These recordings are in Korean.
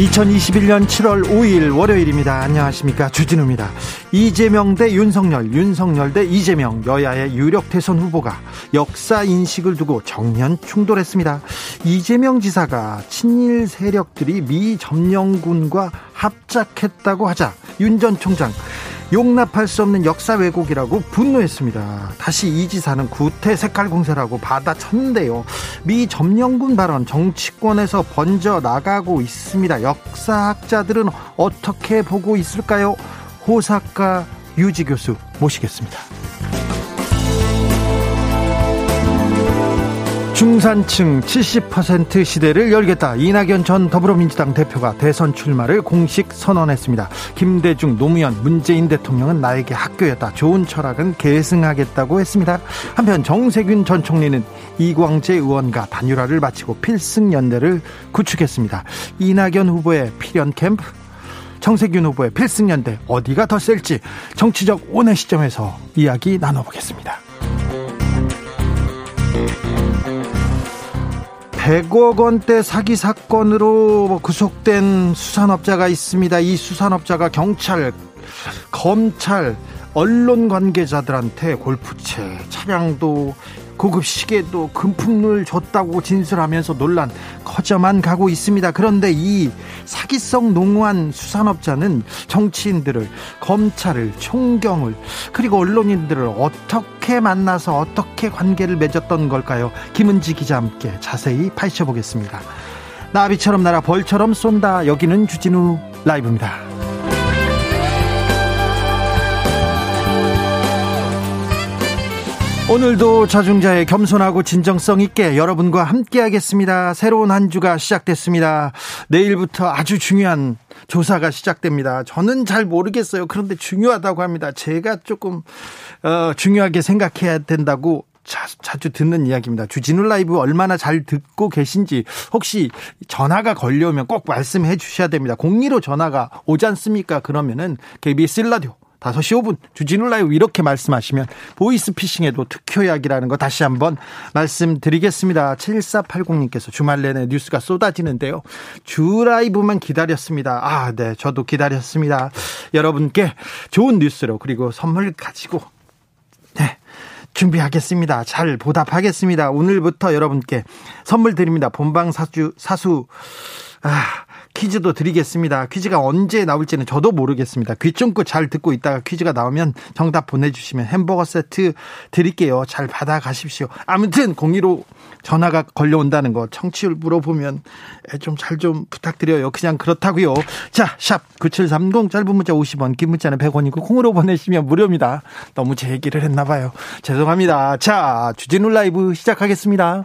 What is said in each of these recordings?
2021년 7월 5일 월요일입니다. 안녕하십니까. 주진우입니다. 이재명 대 윤석열, 윤석열 대 이재명, 여야의 유력 대선 후보가 역사 인식을 두고 정면 충돌했습니다. 이재명 지사가 친일 세력들이 미 점령군과 합작했다고 하자 윤 전 총장 용납할 수 없는 역사 왜곡이라고 분노했습니다. 다시 이 지사는 구태 색깔 공세라고 받아쳤는데요. 미 점령군 발언 정치권에서 번져 나가고 있습니다. 역사학자들은 어떻게 보고 있을까요? 호사카 유지 교수 모시겠습니다. 중산층 70% 시대를 열겠다. 이낙연 전 더불어민주당 대표가 대선 출마를 공식 선언했습니다. 김대중, 노무현, 문재인 대통령은 나에게 학교였다. 좋은 철학은 계승하겠다고 했습니다. 한편 정세균 전 총리는 이광재 의원과 단일화를 마치고 필승 연대를 구축했습니다. 이낙연 후보의 필연 캠프, 정세균 후보의 필승 연대 어디가 더 셀지 정치적 온의 시점에서 이야기 나눠보겠습니다. 100억 원대 사기 사건으로 구속된 수산업자가 있습니다. 이 수산업자가 경찰, 검찰, 언론 관계자들한테 골프채, 차량도 고급 시계도 금품을 줬다고 진술하면서 논란 커져만 가고 있습니다. 그런데 이 사기성 농후한 수산업자는 정치인들을 검찰을 총경을 그리고 언론인들을 어떻게 만나서 어떻게 관계를 맺었던 걸까요? 김은지 기자와 함께 자세히 파헤쳐 보겠습니다. 나비처럼 날아 벌처럼 쏜다. 여기는 주진우 라이브입니다. 오늘도 자중자의 겸손하고 진정성 있게 여러분과 함께 하겠습니다. 새로운 한 주가 시작됐습니다. 내일부터 아주 중요한 조사가 시작됩니다. 저는 잘 모르겠어요. 그런데 중요하다고 합니다. 제가 조금 어, 중요하게 생각해야 된다고 자, 자주 듣는 이야기입니다. 주진우 라이브 얼마나 잘 듣고 계신지 혹시 전화가 걸려오면 꼭 말씀해 주셔야 됩니다. 02로 전화가 오지 않습니까? 그러면은 KBS 라디오 5시 5분 주진우 라이브 이렇게 말씀하시면 보이스피싱에도 특효약이라는 거 다시 한번 말씀드리겠습니다. 7480님께서 주말 내내 뉴스가 쏟아지는데요. 주 라이브만 기다렸습니다. 아, 네. 저도 기다렸습니다. 여러분께 좋은 뉴스로 그리고 선물 가지고 네. 준비하겠습니다. 잘 보답하겠습니다. 오늘부터 여러분께 선물 드립니다. 본방 사주 사수 아 퀴즈도 드리겠습니다. 퀴즈가 언제 나올지는 저도 모르겠습니다. 귀 쫑긋 잘 듣고 있다가 퀴즈가 나오면 정답 보내주시면 햄버거 세트 드릴게요. 잘 받아가십시오. 아무튼 공의로 전화가 걸려온다는 거 청취율 물어보면 좀 잘좀 좀 부탁드려요. 그냥 그렇다고요. 자, 샵 9730 짧은 문자 50원, 긴 문자는 100원이고 콩으로 보내시면 무료입니다. 너무 제 얘기를 했나 봐요. 죄송합니다. 자, 주진우 라이브 시작하겠습니다.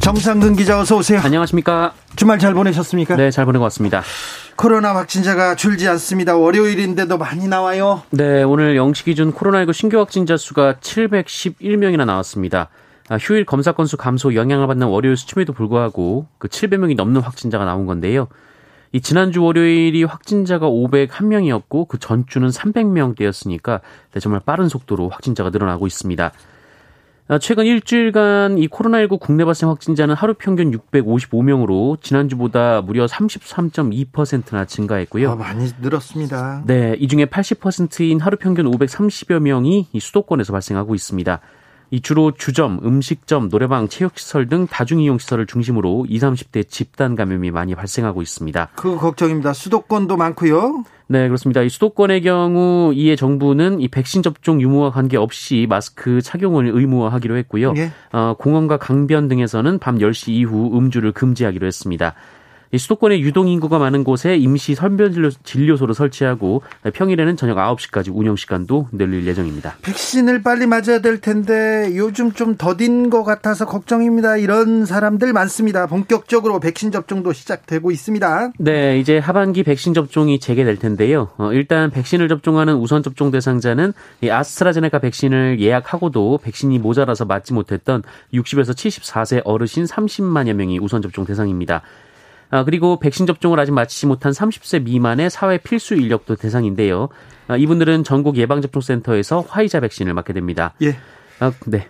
정상근 기자 어서 오세요. 안녕하십니까. 주말 잘 보내셨습니까? 네, 잘 보내고 왔습니다. 코로나 확진자가 줄지 않습니다. 월요일인데도 많이 나와요. 네, 오늘 0시 기준 코로나19 신규 확진자 수가 711명이나 나왔습니다. 아, 휴일 검사 건수 감소 영향을 받는 월요일 수침에도 불구하고 그 700명이 넘는 확진자가 나온 건데요. 이 지난주 월요일이 확진자가 501명이었고 그 전주는 300명대였으니까 정말 빠른 속도로 확진자가 늘어나고 있습니다. 아, 최근 일주일간 이 코로나19 국내 발생 확진자는 하루 평균 655명으로 지난주보다 무려 33.2%나 증가했고요. 아, 많이 늘었습니다. 네, 이 중에 80%인 하루 평균 530여 명이 이 수도권에서 발생하고 있습니다. 이 주로 주점, 음식점, 노래방, 체육시설 등 다중이용시설을 중심으로 20, 30대 집단 감염이 많이 발생하고 있습니다. 그 걱정입니다. 수도권도 많고요. 네, 그렇습니다. 이 수도권의 경우 이에 정부는 이 백신 접종 유무와 관계없이 마스크 착용을 의무화하기로 했고요. 예. 어, 공원과 강변 등에서는 밤 10시 이후 음주를 금지하기로 했습니다. 수도권의 유동 인구가 많은 곳에 임시 선별 진료 소를 설치하고 평일에는 저녁 9시까지 운영 시간도 늘릴 예정입니다. 백신을 빨리 맞아야 될 텐데 요즘 좀 더딘 것 같아서 걱정입니다. 이런 사람들 많습니다. 본격적으로 백신 접종도 시작되고 있습니다. 네, 이제 하반기 백신 접종이 재개될 텐데요. 어, 일단 백신을 접종하는 우선 접종 대상자는 이 아스트라제네카 백신을 예약하고도 백신이 모자라서 맞지 못했던 60에서 74세 어르신 30만여 명이 우선 접종 대상입니다. 아, 그리고 백신 접종을 아직 마치지 못한 30세 미만의 사회 필수 인력도 대상인데요. 아, 이분들은 전국 예방접종센터에서 화이자 백신을 맞게 됩니다. 예. 아, 네.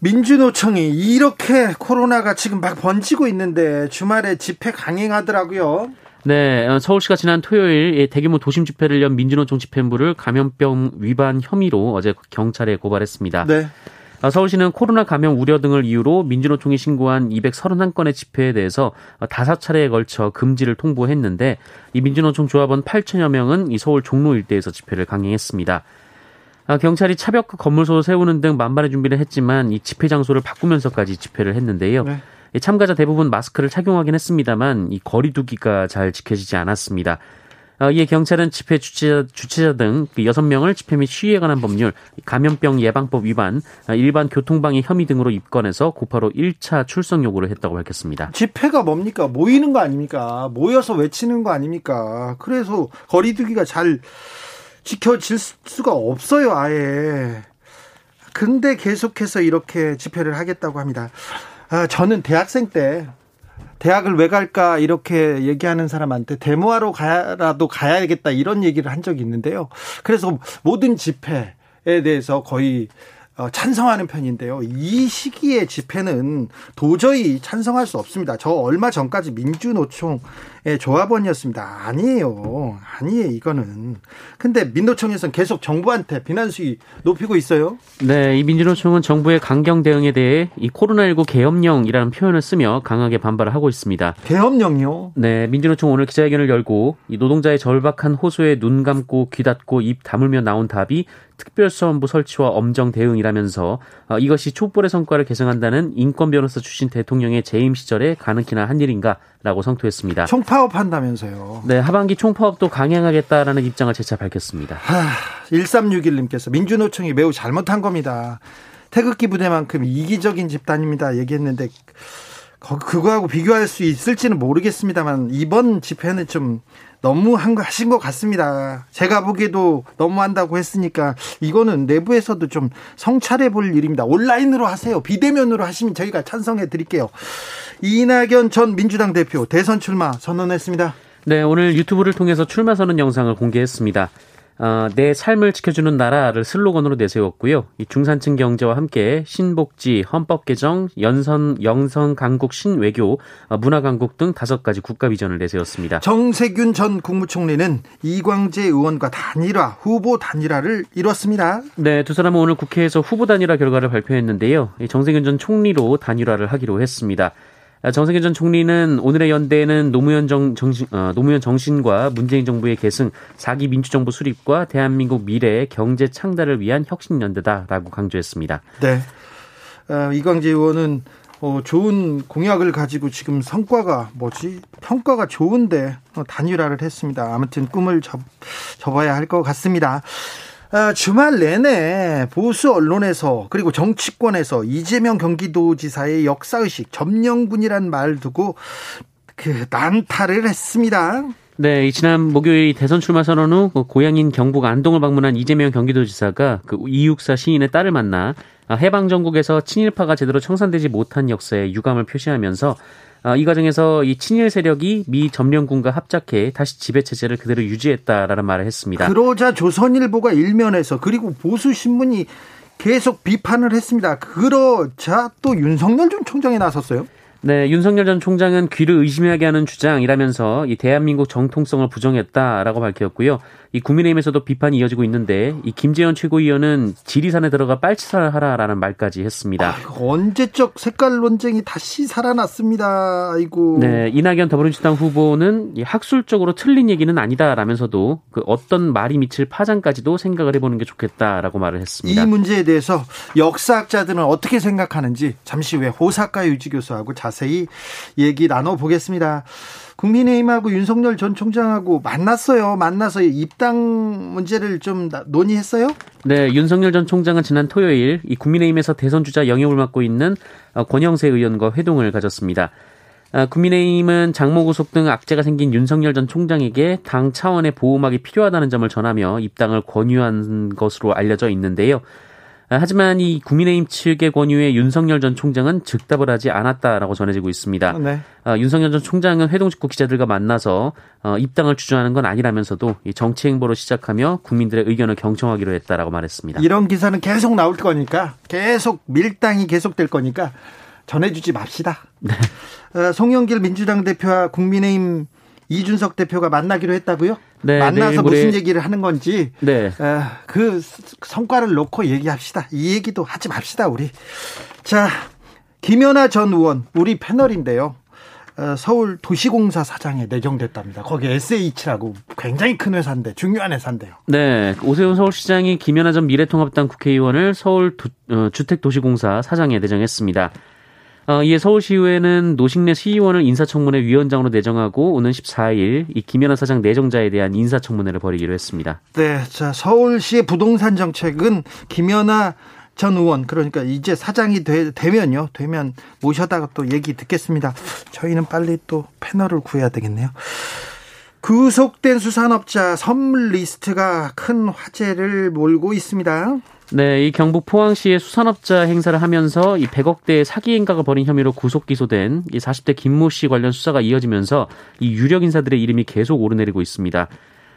민주노총이 이렇게 코로나가 지금 막 번지고 있는데 주말에 집회 강행하더라고요. 네, 어, 서울시가 지난 토요일 대규모 도심 집회를 연 민주노총 집행부를 감염병 위반 혐의로 어제 경찰에 고발했습니다. 네. 아, 서울시는 코로나 감염 우려 등을 이유로 민주노총이 신고한 231건의 집회에 대해서 다섯 차례에 걸쳐 금지를 통보했는데 이 민주노총 조합원 8천여 명은 이 서울 종로 일대에서 집회를 강행했습니다. 아, 경찰이 차벽 건물소 세우는 등 만반의 준비를 했지만 이 집회 장소를 바꾸면서까지 집회를 했는데요. 네. 참가자 대부분 마스크를 착용하긴 했습니다만 이 거리두기가 잘 지켜지지 않았습니다. 어, 이에 경찰은 집회 주최자, 주최자 등 6명을 그 집회 및 시위에 관한 법률, 감염병 예방법 위반, 어, 일반 교통방해 혐의 등으로 입건해서 곧바로 1차 출석 요구를 했다고 밝혔습니다. 집회가 뭡니까? 모이는 거 아닙니까? 모여서 외치는 거 아닙니까? 그래서 거리두기가 잘 지켜질 수가 없어요, 아예. 근데 계속해서 이렇게 집회를 하겠다고 합니다. 아, 저는 대학생 때 대학을 왜 갈까 이렇게 얘기하는 사람한테 데모하러 가라도 가야겠다 이런 얘기를 한 적이 있는데요. 그래서 모든 집회에 대해서 거의 어, 찬성하는 편인데요. 이 시기에 집회는 도저히 찬성할 수 없습니다. 저 얼마 전까지 민주노총의 조합원이었습니다. 아니에요. 아니에요, 이거는. 근데 민노총에서는 계속 정부한테 비난 수위 높이고 있어요. 네, 이 민주노총은 정부의 강경 대응에 대해 이 코로나19 계엄령이라는 표현을 쓰며 강하게 반발을 하고 있습니다. 계엄령이요? 네, 민주노총 오늘 기자회견을 열고 이 노동자의 절박한 호소에 눈 감고 귀 닫고 입 다물며 나온 답이 특별수험부 설치와 엄정 대응이라면서 어, 이것이 촛불의 성과를 계승한다는 인권 변호사 출신 대통령의 재임 시절에 가능키나 한 일인가라고 성토했습니다. 총파업 한다면서요. 네, 하반기 총파업도 강행하겠다라는 입장을 재차 밝혔습니다. 하, 1361님께서 민주노총이 매우 잘못한 겁니다. 태극기 부대만큼 이기적인 집단입니다. 얘기했는데 그거하고 비교할 수 있을지는 모르겠습니다만 이번 집회는 좀 너무 한 거 하신 것 같습니다. 제가 보기에도 너무 한다고 했으니까 이거는 내부에서도 좀 성찰해 볼 일입니다. 온라인으로 하세요. 비대면으로 하시면 저희가 찬성해 드릴게요. 이낙연 전 민주당 대표 대선 출마 선언했습니다. 네, 오늘 유튜브를 통해서 출마 선언 영상을 공개했습니다. 어, 내 삶을 지켜주는 나라를 슬로건으로 내세웠고요. 이 중산층 경제와 함께 신복지, 헌법 개정, 연선, 영성 강국 신외교, 어, 문화 강국 등 다섯 가지 국가 비전을 내세웠습니다. 정세균 전 국무총리는 이광재 의원과 단일화, 후보 단일화를 이뤘습니다. 네, 두 사람은 오늘 국회에서 후보 단일화 결과를 발표했는데요. 정세균 전 총리로 단일화를 하기로 했습니다. 정세균 전 총리는 오늘의 연대에는 노무현 정, 정신, 어, 노무현 정신과 문재인 정부의 계승, 4기 민주정부 수립과 대한민국 미래의 경제 창달을 위한 혁신연대다라고 강조했습니다. 네. 어, 이광재 의원은 어, 좋은 공약을 가지고 지금 성과가 뭐지? 평가가 좋은데 어, 단일화를 했습니다. 아무튼 꿈을 접, 접어야 할 것 같습니다. 아, 주말 내내 보수 언론에서 그리고 정치권에서 이재명 경기도지사의 역사의식 점령군이란 말 두고 그 난타를 했습니다. 네, 지난 목요일 대선 출마 선언 후그 고향인 경북 안동을 방문한 이재명 경기도지사가 그 이육사 시인의 딸을 만나 해방 전국에서 친일파가 제대로 청산되지 못한 역사에 유감을 표시하면서 아, 이 과정에서 이 친일 세력이 미 점령군과 합작해 다시 지배 체제를 그대로 유지했다라는 말을 했습니다. 그러자 조선일보가 일면에서 그리고 보수 신문이 계속 비판을 했습니다. 그러자 또 윤석열 전 총장이 나섰어요. 네, 윤석열 전 총장은 귀를 의심하게 하는 주장이라면서 이 대한민국 정통성을 부정했다라고 밝혔고요. 이 국민의힘에서도 비판이 이어지고 있는데 이 김재현 최고위원은 지리산에 들어가 빨치살하라라는 말까지 했습니다. 아, 언제적 색깔 논쟁이 다시 살아났습니다. 아이고. 네, 이낙연 더불어민주당 후보는 학술적으로 틀린 얘기는 아니다라면서도 그 어떤 말이 미칠 파장까지도 생각을 해보는 게 좋겠다라고 말을 했습니다. 이 문제에 대해서 역사학자들은 어떻게 생각하는지 잠시 후에 호사카 유지 교수하고 자세히 얘기 나눠보겠습니다. 국민의힘하고 윤석열 전 총장하고 만났어요. 만나서 입당 문제를 좀 논의했어요? 네, 윤석열 전 총장은 지난 토요일 이 국민의힘에서 대선 주자 영입을 맡고 있는 어, 권영세 의원과 회동을 가졌습니다. 어, 국민의힘은 장모 구속 등 악재가 생긴 윤석열 전 총장에게 당 차원의 보호막이 필요하다는 점을 전하며 입당을 권유한 것으로 알려져 있는데요. 아, 하지만 이 국민의힘 측의 권유에 윤석열 전 총장은 즉답을 하지 않았다라고 전해지고 있습니다. 네. 어, 윤석열 전 총장은 회동 직후 기자들과 만나서 어, 입당을 주저하는 건 아니라면서도 이 정치 행보로 시작하며 국민들의 의견을 경청하기로 했다라고 말했습니다. 이런 기사는 계속 나올 거니까 계속 밀당이 계속될 거니까 전해주지 맙시다. 네. 어, 송영길 민주당 대표와 국민의힘 이준석 대표가 만나기로 했다고요? 네, 만나서 무슨 얘기를 하는 건지 네. 어, 그 성과를 놓고 얘기합시다. 이 얘기도 하지 맙시다 우리. 자 김연아 전 의원 우리 패널인데요. 어, 서울 도시공사 사장에 내정됐답니다. 거기 SH라고 굉장히 큰 회사인데 중요한 회사인데요. 네, 오세훈 서울시장이 김연아 전 미래통합당 국회의원을 서울 도, 어, 주택도시공사 사장에 내정했습니다. 어, 이에 서울시의회는 노식래 시의원을 인사청문회 위원장으로 내정하고 오는 14일 이 김연아 사장 내정자에 대한 인사청문회를 벌이기로 했습니다. 네, 자 서울시의 부동산 정책은 김연아 전 의원 그러니까 이제 사장이 되, 면요 되면 모셔다가 또 얘기 듣겠습니다. 저희는 빨리 또 패널을 구해야 되겠네요. 구속된 수산업자 선물 리스트가 큰 화제를 몰고 있습니다. 네, 이 경북 포항시의 수산업자 행사를 하면서 이 100억대 사기 행각을 벌인 혐의로 구속 기소된 이 40대 김모 씨 관련 수사가 이어지면서 이 유력 인사들의 이름이 계속 오르내리고 있습니다.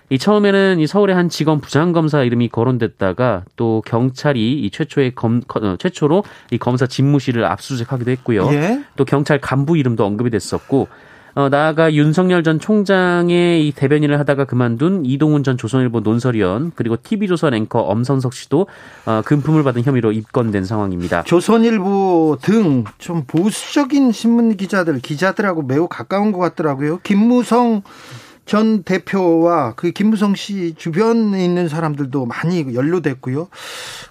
이 처음에는 이 서울의 한 직원 부장검사 이름이 거론됐다가 또 경찰이 이 최초의 검 어, 최초로 이 검사 진무 씨를 압수수색하기도 했고요. 예? 또 경찰 간부 이름도 언급이 됐었고 어, 나아가 윤석열 전 총장의 이 대변인을 하다가 그만둔 이동훈 전 조선일보 논설위원 그리고 TV조선 앵커 엄선석 씨도 어, 금품을 받은 혐의로 입건된 상황입니다. 조선일보 등 좀 보수적인 신문 기자들 기자들하고 매우 가까운 것 같더라고요. 김무성 전 대표와 그 김무성 씨 주변에 있는 사람들도 많이 연루됐고요.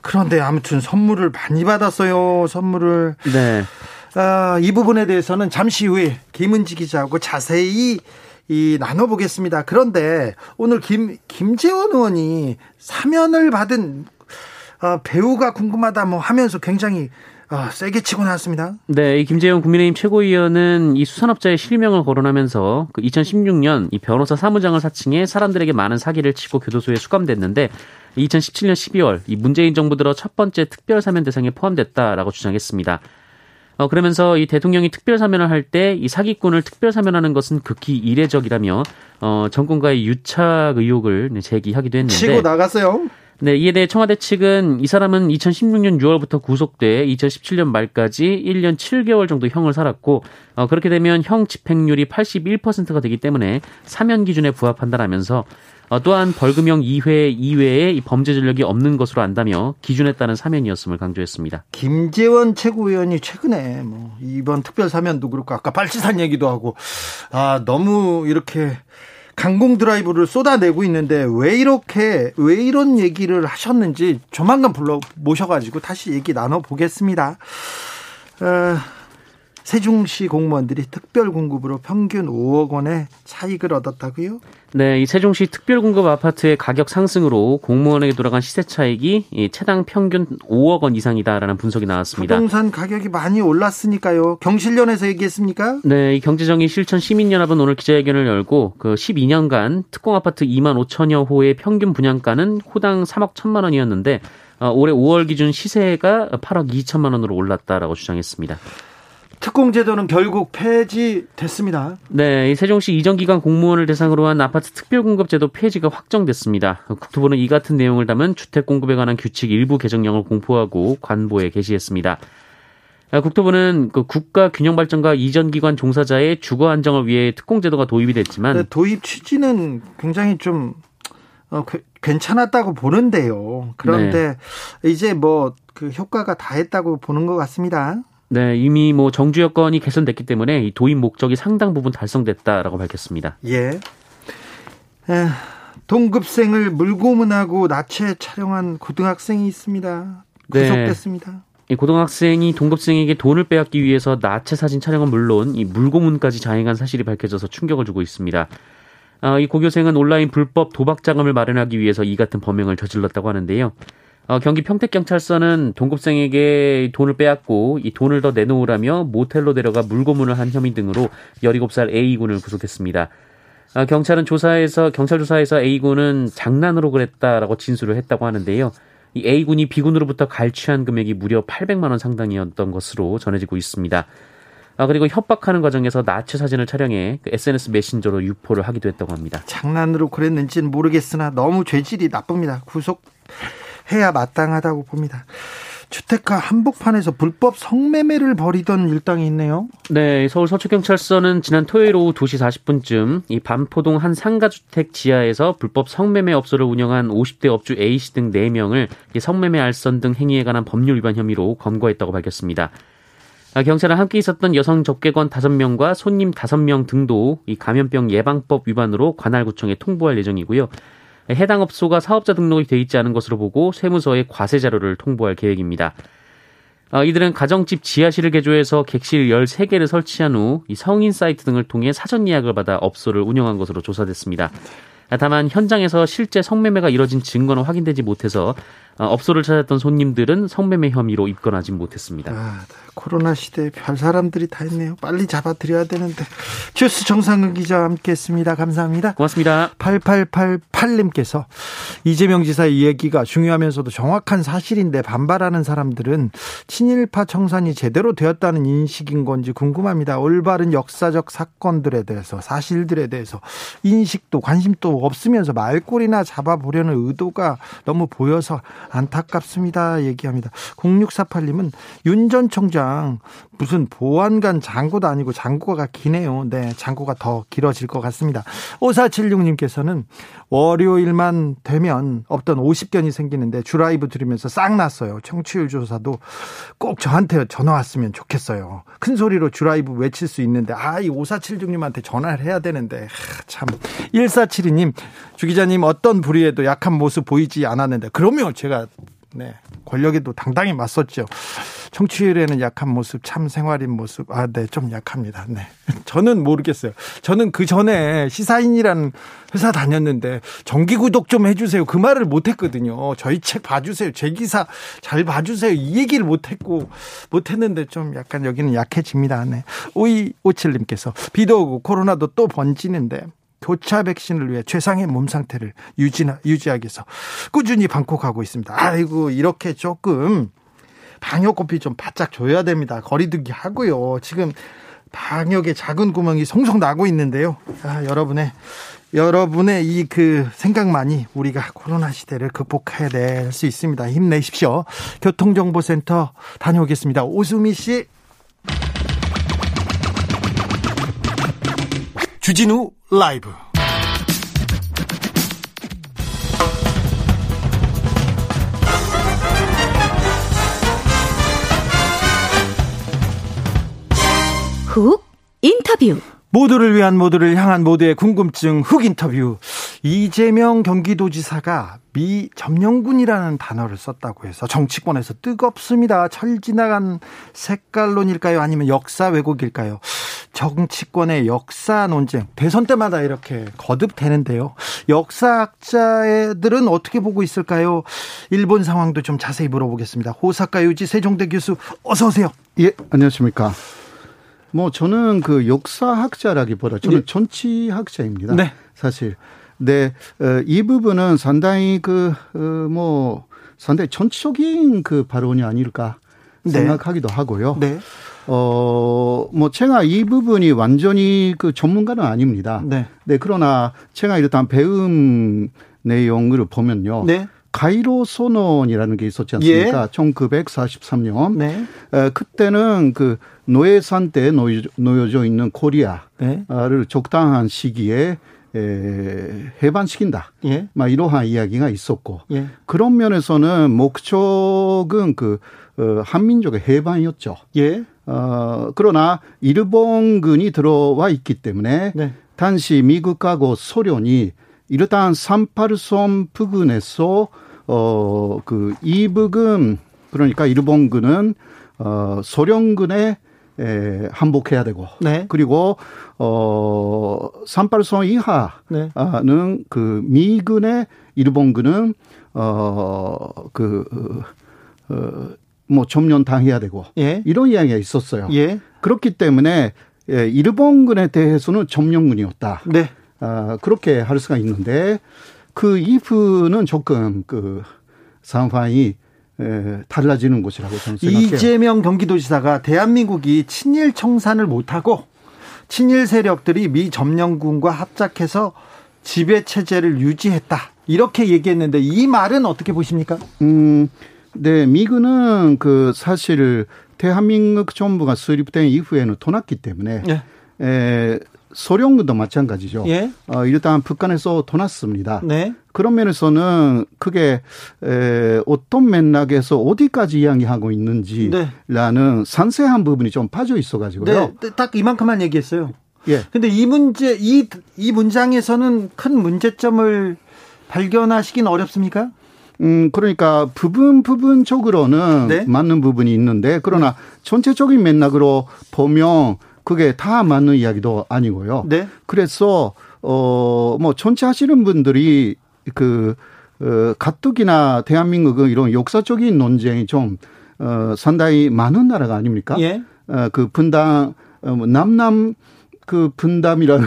그런데 아무튼 선물을 많이 받았어요. 선물을. 네. 아, 이 부분에 대해서는 잠시 후에 김은지 기자하고 자세히 이 나눠보겠습니다. 그런데 오늘 김 김재원 의원이 사면을 받은 어, 배우가 궁금하다 뭐 하면서 굉장히 아, 세게 치고 나왔습니다. 네, 이 김재용 국민의힘 최고위원은 이 수산업자의 실명을 거론하면서 그 2016년 이 변호사 사무장을 사칭해 사람들에게 많은 사기를 치고 교도소에 수감됐는데 2017년 12월 이 문재인 정부 들어 첫 번째 특별 사면 대상에 포함됐다라고 주장했습니다. 어, 그러면서 이 대통령이 특별 사면을 할 때 이 사기꾼을 특별 사면하는 것은 극히 이례적이라며 어, 정권과의 유착 의혹을 제기하기도 했는데 치고 나갔어요. 네, 이에 대해 청와대 측은 이 사람은 2016년 6월부터 구속돼 2017년 말까지 1년 7개월 정도 형을 살았고 어, 그렇게 되면 형 집행률이 81%가 되기 때문에 사면 기준에 부합한다라면서 어, 또한 벌금형 2회 이외에 범죄 전력이 없는 것으로 안다며 기준에 따른 사면이었음을 강조했습니다. 김재원 최고위원이 최근에 뭐 이번 특별 사면도 그렇고 아까 발치산 얘기도 하고 아 너무 이렇게 강공 드라이브를 쏟아내고 있는데 왜 이렇게 왜 이런 얘기를 하셨는지 조만간 불러 모셔가지고 다시 얘기 나눠 보겠습니다. 어, 세종시 공무원들이 특별 공급으로 평균 5억 원의 차익을 얻었다고요? 네, 이 세종시 특별 공급 아파트의 가격 상승으로 공무원에게 돌아간 시세 차익이 최당 평균 5억 원 이상이다라는 분석이 나왔습니다. 부동산 가격이 많이 올랐으니까요. 경실련에서 얘기했습니까? 네, 이 경제정의 실천 시민연합은 오늘 기자회견을 열고 그 12년간 특공 아파트 2만 5천여 호의 평균 분양가는 호당 3억 1천만 원이었는데 어, 올해 5월 기준 시세가 8억 2천만 원으로 올랐다라고 주장했습니다. 특공제도는 결국 폐지됐습니다. 네, 세종시 이전기관 공무원을 대상으로 한 아파트 특별공급제도 폐지가 확정됐습니다. 국토부는 이 같은 내용을 담은 주택 공급에 관한 규칙 일부 개정령을 공포하고 관보에 게시했습니다. 국토부는 그 국가 균형 발전과 이전 기관 종사자의 주거 안정을 위해 특공제도가 도입이 됐지만 네, 도입 취지는 굉장히 좀 어, 괜찮았다고 보는데요. 그런데 네. 이제 뭐 그 효과가 다 했다고 보는 것 같습니다. 네, 이미 뭐 정주 여건이 개선됐기 때문에 이 도입 목적이 상당 부분 달성됐다라고 밝혔습니다. 예. 에, 동급생을 물고문하고 나체 촬영한 고등학생이 있습니다. 네. 구속됐습니다. 네. 이 고등학생이 동급생에게 돈을 빼앗기 위해서 나체 사진 촬영은 물론 이 물고문까지 자행한 사실이 밝혀져서 충격을 주고 있습니다. 어, 이 고교생은 온라인 불법 도박 자금을 마련하기 위해서 이 같은 범행을 저질렀다고 하는데요. 어, 경기 평택경찰서는 동급생에게 돈을 빼앗고 이 돈을 더 내놓으라며 모텔로 데려가 물고문을 한 혐의 등으로 17살 A군을 구속했습니다. 어, 경찰은 조사에서 경찰 조사에서 A군은 장난으로 그랬다라고 진술을 했다고 하는데요. 이 A군이 B군으로부터 갈취한 금액이 무려 800만 원 상당이었던 것으로 전해지고 있습니다. 아, 그리고 협박하는 과정에서 나체 사진을 촬영해 그 SNS 메신저로 유포를 하기도 했다고 합니다. 장난으로 그랬는지는 모르겠으나 너무 죄질이 나쁩니다. 구속 해야 마땅하다고 봅니다. 주택가 한복판에서 불법 성매매를 벌이던 일당이 있네요. 네, 서울 서초경찰서는 지난 토요일 오후 2시 40분쯤 이 반포동 한 상가주택 지하에서 불법 성매매 업소를 운영한 50대 업주 A씨 등 4명을 성매매 알선 등 행위에 관한 법률 위반 혐의로 검거했다고 밝혔습니다. 아, 경찰은 함께 있었던 여성 접객원 5명과 손님 5명 등도 이 감염병 예방법 위반으로 관할구청에 통보할 예정이고요. 해당 업소가 사업자 등록이 돼 있지 않은 것으로 보고 세무서에 과세 자료를 통보할 계획입니다. 아, 이들은 가정집 지하실을 개조해서 객실 13개를 설치한 후 성인 사이트 등을 통해 사전 예약을 받아 업소를 운영한 것으로 조사됐습니다. 다만 현장에서 실제 성매매가 이뤄진 증거는 확인되지 못해서 어, 업소를 찾았던 손님들은 성매매 혐의로 입건하지 못했습니다. 아, 코로나 시대에 별 사람들이 다 있네요. 빨리 잡아드려야 되는데. 주스 정상근 기자와 함께했습니다. 감사합니다. 고맙습니다. 8888님께서 이재명 지사의 얘기가 중요하면서도 정확한 사실인데 반발하는 사람들은 친일파 청산이 제대로 되었다는 인식인 건지 궁금합니다. 올바른 역사적 사건들에 대해서 사실들에 대해서 인식도 관심도 없으면서 말꼬리나 잡아보려는 의도가 너무 보여서 안타깝습니다. 얘기합니다. 0648님은 윤 전 총장 무슨 보안관 장고도 아니고 장고가 기네요. 네, 장고가 더 길어질 것 같습니다. 5476님께서는 월요일만 되면 없던 50견이 생기는데 주라이브 들으면서 싹 났어요. 청취율 조사도 꼭 저한테 전화 왔으면 좋겠어요. 큰 소리로 주라이브 외칠 수 있는데 아, 이 5476님한테 전화를 해야 되는데 하, 참. 1472님, 주 기자님 어떤 불의에도 약한 모습 보이지 않았는데 그러면 제가 네. 권력에도 당당히 맞섰죠. 청취율에는 약한 모습, 참 생활인 모습. 아, 네, 좀 약합니다. 네. 저는 모르겠어요. 저는 그 전에 시사인이라는 회사 다녔는데 정기 구독 좀 해주세요. 그 말을 못 했거든요. 저희 책 봐주세요. 제 기사 잘 봐주세요. 이 얘기를 못 했고, 못 했는데 좀 약간 여기는 약해집니다. 네. 5257님께서 비도 오고 코로나도 또 번지는데 교차 백신을 위해 최상의 몸 상태를 유지나, 유지하기 위해서 꾸준히 방콕하고 있습니다. 아이고, 이렇게 조금 방역고피 좀 바짝 줘야 됩니다. 거리두기 하고요. 지금 방역에 작은 구멍이 송송 나고 있는데요. 아, 여러분의 여러분의 이 그 생각만이 우리가 코로나 시대를 극복해야 될 수 있습니다. 힘내십시오. 교통정보센터 다녀오겠습니다. 오수미 씨. 주진우 라이브. 훅 인터뷰. 모두를 위한 모두를 향한 모두의 궁금증 훅 인터뷰. 이재명 경기도지사가 미 점령군이라는 단어를 썼다고 해서 정치권에서 뜨겁습니다. 철 지나간 색깔론일까요? 아니면 역사 왜곡일까요? 정치권의 역사 논쟁 대선 때마다 이렇게 거듭되는데요. 역사학자들은 어떻게 보고 있을까요? 일본 상황도 좀 자세히 물어보겠습니다. 호사카 유지 세종대 교수 어서 오세요. 예, 안녕하십니까? 뭐 저는 그 역사학자라기보다 저는 네. 정치학자입니다. 네. 사실. 네, 어, 이 부분은 상당히 그, 어, 뭐, 상당히 정치적인 그 발언이 아닐까 네. 생각하기도 하고요. 네. 어, 뭐, 제가 이 부분이 완전히 그 전문가는 아닙니다. 네. 네, 그러나 제가 일단 배운 내용을 보면요. 네. 카이로 선언이라는 게 있었지 않습니까? 예. 1943년. 네. 에, 그때는 그 노예상태에 놓여져, 놓여져 있는 코리아를 네. 적당한 시기에 에, 해방시킨다. 예. 막 이러한 이야기가 있었고 예. 그런 면에서는 목적은 그 어, 한민족의 해방이었죠. 예. 어, 그러나 일본군이 들어와 있기 때문에 네. 당시 미국하고 소련이 이르단 38섬 부근에서 어, 그 이북은 그러니까 일본군은 어, 소련군에 에, 한복해야 되고 네. 그리고 어 38선 이하는 네. 그 미군의 일본군은 어그 어, 뭐 점령 당해야 되고 예. 이런 이야기가 있었어요. 예. 그렇기 때문에 예, 일본군에 대해서는 점령군이었다. 네. 아, 그렇게 할 수가 있는데 그 이후는 조금 그 상황이 에, 달라지는 곳이라고 저는 생각해요. 이재명 경기도지사가 대한민국이 친일 청산을 못하고 친일 세력들이 미 점령군과 합작해서 지배 체제를 유지했다 이렇게 얘기했는데 이 말은 어떻게 보십니까? 음, 네 미군은 그 사실 대한민국 정부가 수립된 이후에는 떠났기 때문에 네. 에, 소련군도 마찬가지죠. 예. 어, 일단 북한에서 떠났습니다. 네. 그런 면에서는 그게 에, 어떤 맥락에서 어디까지 이야기하고 있는지라는 네. 상세한 부분이 좀 빠져 있어가지고요. 네, 딱 이만큼만 얘기했어요. 예. 근데 이 문제 이이 문장에서는 큰 문제점을 발견하시긴 어렵습니까? 음, 그러니까 부분 부분적으로는 네? 맞는 부분이 있는데 그러나 전체적인 맥락으로 보면 그게 다 맞는 이야기도 아니고요. 네. 그래서 어뭐 전체 하시는 분들이 그 어, 가뜩이나 대한민국은 이런 역사적인 논쟁이 좀 어, 상당히 많은 나라가 아닙니까? 예. 어, 그 분당 어, 뭐 남남 그 분담이라는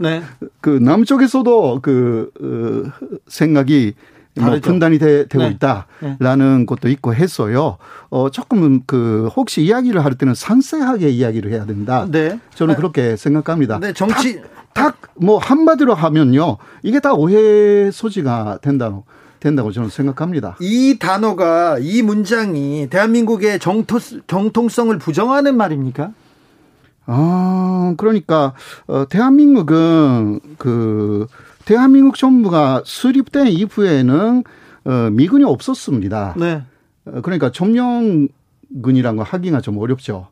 네. 그 남쪽에서도 그 어, 생각이 뭐 분단이 되, 고 네. 있다라는 네. 것도 있고 해서요. 어 조금 그 혹시 이야기를 할 때는 상세하게 이야기를 해야 된다. 네. 저는 그렇게 생각합니다. 네, 정치 딱 뭐 한마디로 하면요. 이게 다 오해 소지가 된다고 된다고 저는 생각합니다. 이 단어가 이 문장이 대한민국의 정토, 정통성을 부정하는 말입니까? 아, 그러니까 어 대한민국은 그 대한민국 정부가 수립된 이후에는 어, 미군이 없었습니다. 네. 어, 그러니까 점령군이라는 거 하기가 좀 어렵죠.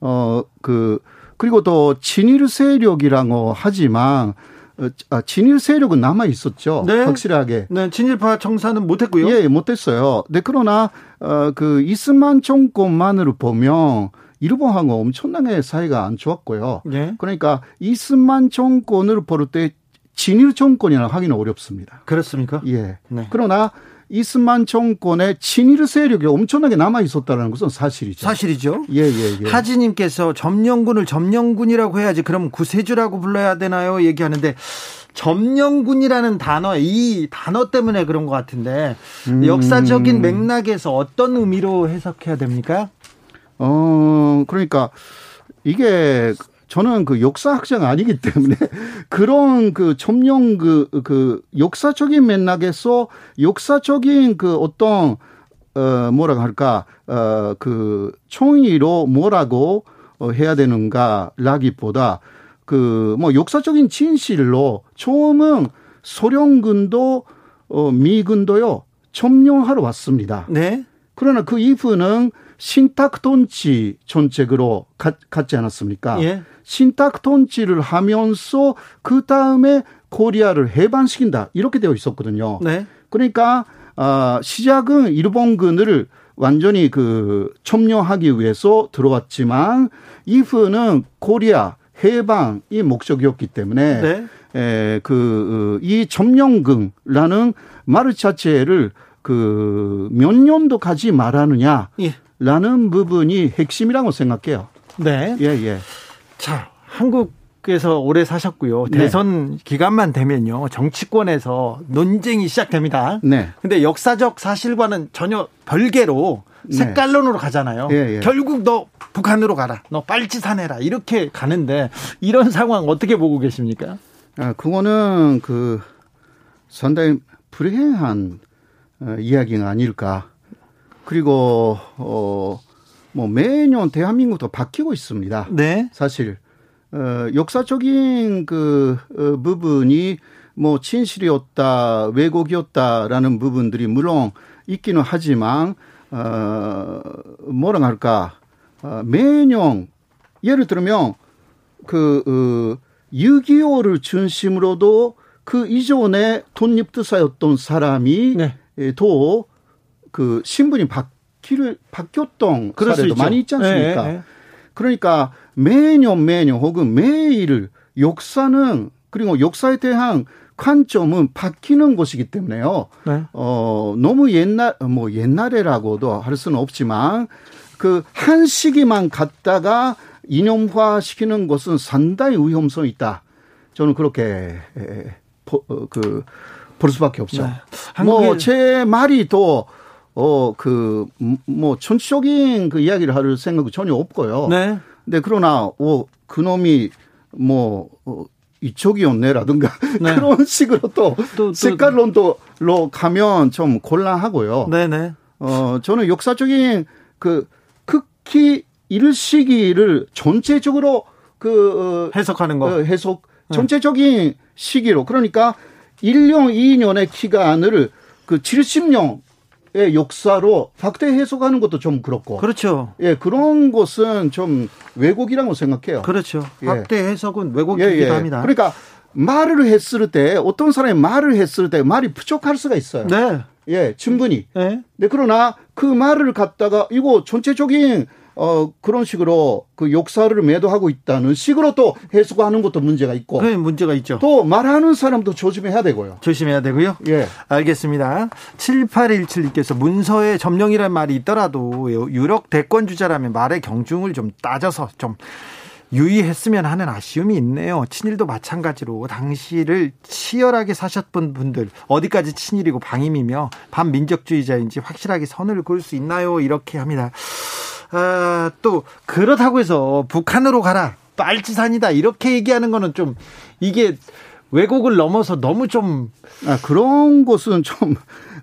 어, 그, 그리고 또 친일 세력이라고 하지만 어, 아, 친일 세력은 남아 있었죠. 네. 확실하게. 네, 친일파 청사는 못했고요. 예, 못했어요. 네, 그러나 어, 그 이스만 정권만으로 보면 일본하고 엄청나게 사이가 안 좋았고요. 네. 그러니까 이스만 정권을 볼 때 진일 정권이라 하기는 어렵습니다. 그렇습니까? 예. 네. 그러나 이스만 정권의 친일 세력이 엄청나게 남아 있었다는 것은 사실이죠. 사실이죠. 예, 예, 예. 하지님께서 점령군을 점령군이라고 해야지 그럼 구세주라고 불러야 되나요? 얘기하는데 점령군이라는 단어 이 단어 때문에 그런 것 같은데 음. 역사적인 맥락에서 어떤 의미로 해석해야 됩니까? 어 그러니까 이게 저는 그 역사학자가 아니기 때문에 그런 그 점령 그, 그 역사적인 맥락에서 역사적인 그 어떤 어 뭐라고 할까 어 그 총의로 뭐라고 어 해야 되는가라기보다 그 뭐 역사적인 진실로 처음은 소련군도 어 미군도요 점령하러 왔습니다. 네. 그러나 그 이후는 신탁 돈치 정책으로 가, 갔지 않았습니까? 예. 신탁 통치를 하면서 그 다음에 코리아를 해방시킨다 이렇게 되어 있었거든요. 네. 그러니까 아 시작은 일본군을 완전히 그 점령하기 위해서 들어왔지만 이후는 코리아 해방이 목적이었기 때문에 네. 에, 그, 이 점령군이라는 말 자체를 그 몇 년도 가지 말하느냐 라는 예. 부분이 핵심이라고 생각해요. 네. 예, 예. 자, 한국에서 오래 사셨고요. 네. 대선 기간만 되면요. 정치권에서 논쟁이 시작됩니다. 네. 근데 역사적 사실과는 전혀 별개로 네. 색깔론으로 가잖아요. 예, 예. 결국 너 북한으로 가라. 너 빨치산해라. 이렇게 가는데 이런 상황 어떻게 보고 계십니까? 아, 그거는 그 상당히 불행한 어, 이야기가 아닐까. 그리고 어 뭐 매년 대한민국도 바뀌고 있습니다. 네. 사실 어 역사적인 그 어, 부분이 뭐 진실이었다, 왜곡이었다라는 부분들이 물론 있기는 하지만 어 뭐라 할까? 어, 매년 예를 들면 그 어, 6.25를 중심으로도 그 이전에 독립투사였던 사람이 네. 또 그 신분이 바뀌를 바뀌었던 사례도 많이 있지 않습니까? 네, 네. 그러니까 매년 매년 혹은 매일 역사는 그리고 역사에 대한 관점은 바뀌는 것이기 때문에요. 네. 어 너무 옛날 뭐 옛날에라고도 할 수는 없지만 그 한 시기만 갔다가 이념화 시키는 것은 상당히 위험성이 있다. 저는 그렇게 어, 그, 볼 수밖에 없죠. 네. 뭐제 말이 또 어, 그, 뭐, 전적인 그 이야기를 할 생각은 전혀 없고요. 네. 근데 그러나, 어, 그놈이 뭐, 어, 이쪽이었네라든가 네. 그런 식으로 또, 또, 색깔론도로 가면 좀 곤란하고요. 네네. 네. 어, 저는 역사적인 그 극히 이를 시기를 전체적으로 그 어, 해석하는 거. 어, 해석 네. 전체적인 시기로 그러니까 1년, 2년의 기간을 그 70년 의 역사로 확대 해석하는 것도 좀 그렇고. 그렇죠. 예, 그런 것은 좀 왜곡이라고 생각해요. 그렇죠. 예. 확대 해석은 왜곡이기도 예, 예. 합니다. 그러니까 말을 했을 때 어떤 사람이 말을 했을 때 말이 부족할 수가 있어요. 네. 예, 충분히. 네. 네, 그러나 그 말을 갖다가 이거 전체적인 어, 그런 식으로 그 역사를 매도하고 있다는 식으로 또 해석하는 것도 문제가 있고. 네, 문제가 있죠. 또 말하는 사람도 조심해야 되고요. 조심해야 되고요. 예. 알겠습니다. 7817님께서 문서에 점령이란 말이 있더라도 유력 대권 주자라면 말의 경중을 좀 따져서 좀 유의했으면 하는 아쉬움이 있네요. 친일도 마찬가지로 당시를 치열하게 사셨던 분들 어디까지 친일이고 방임이며 반민족주의자인지 확실하게 선을 그을 수 있나요? 이렇게 합니다. 아, 또 그렇다고 해서 북한으로 가라. 빨치산이다. 이렇게 얘기하는 거는 좀 이게 왜곡을 넘어서 너무 좀 아, 그런 것은 좀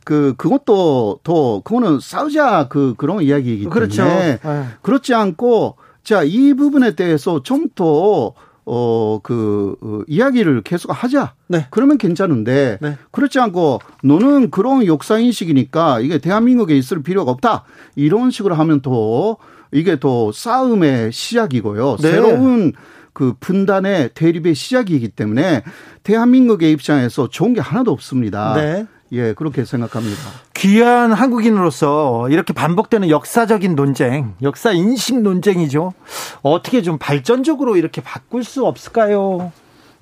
그 그것도 더 그거는 싸우자 그 그런 이야기이기 때문에 그렇죠. 네. 그렇지 않고 자 이 부분에 대해서 좀더 어, 그, 어, 이야기를 계속 하자. 네. 그러면 괜찮은데, 네. 그렇지 않고, 너는 그런 역사인식이니까 이게 대한민국에 있을 필요가 없다. 이런 식으로 하면 또, 이게 또 싸움의 시작이고요. 네. 새로운 그 분단의 대립의 시작이기 때문에 대한민국의 입장에서 좋은 게 하나도 없습니다. 네. 예, 그렇게 생각합니다. 귀한 한국인으로서 이렇게 반복되는 역사적인 논쟁, 역사 인식 논쟁이죠. 어떻게 좀 발전적으로 이렇게 바꿀 수 없을까요?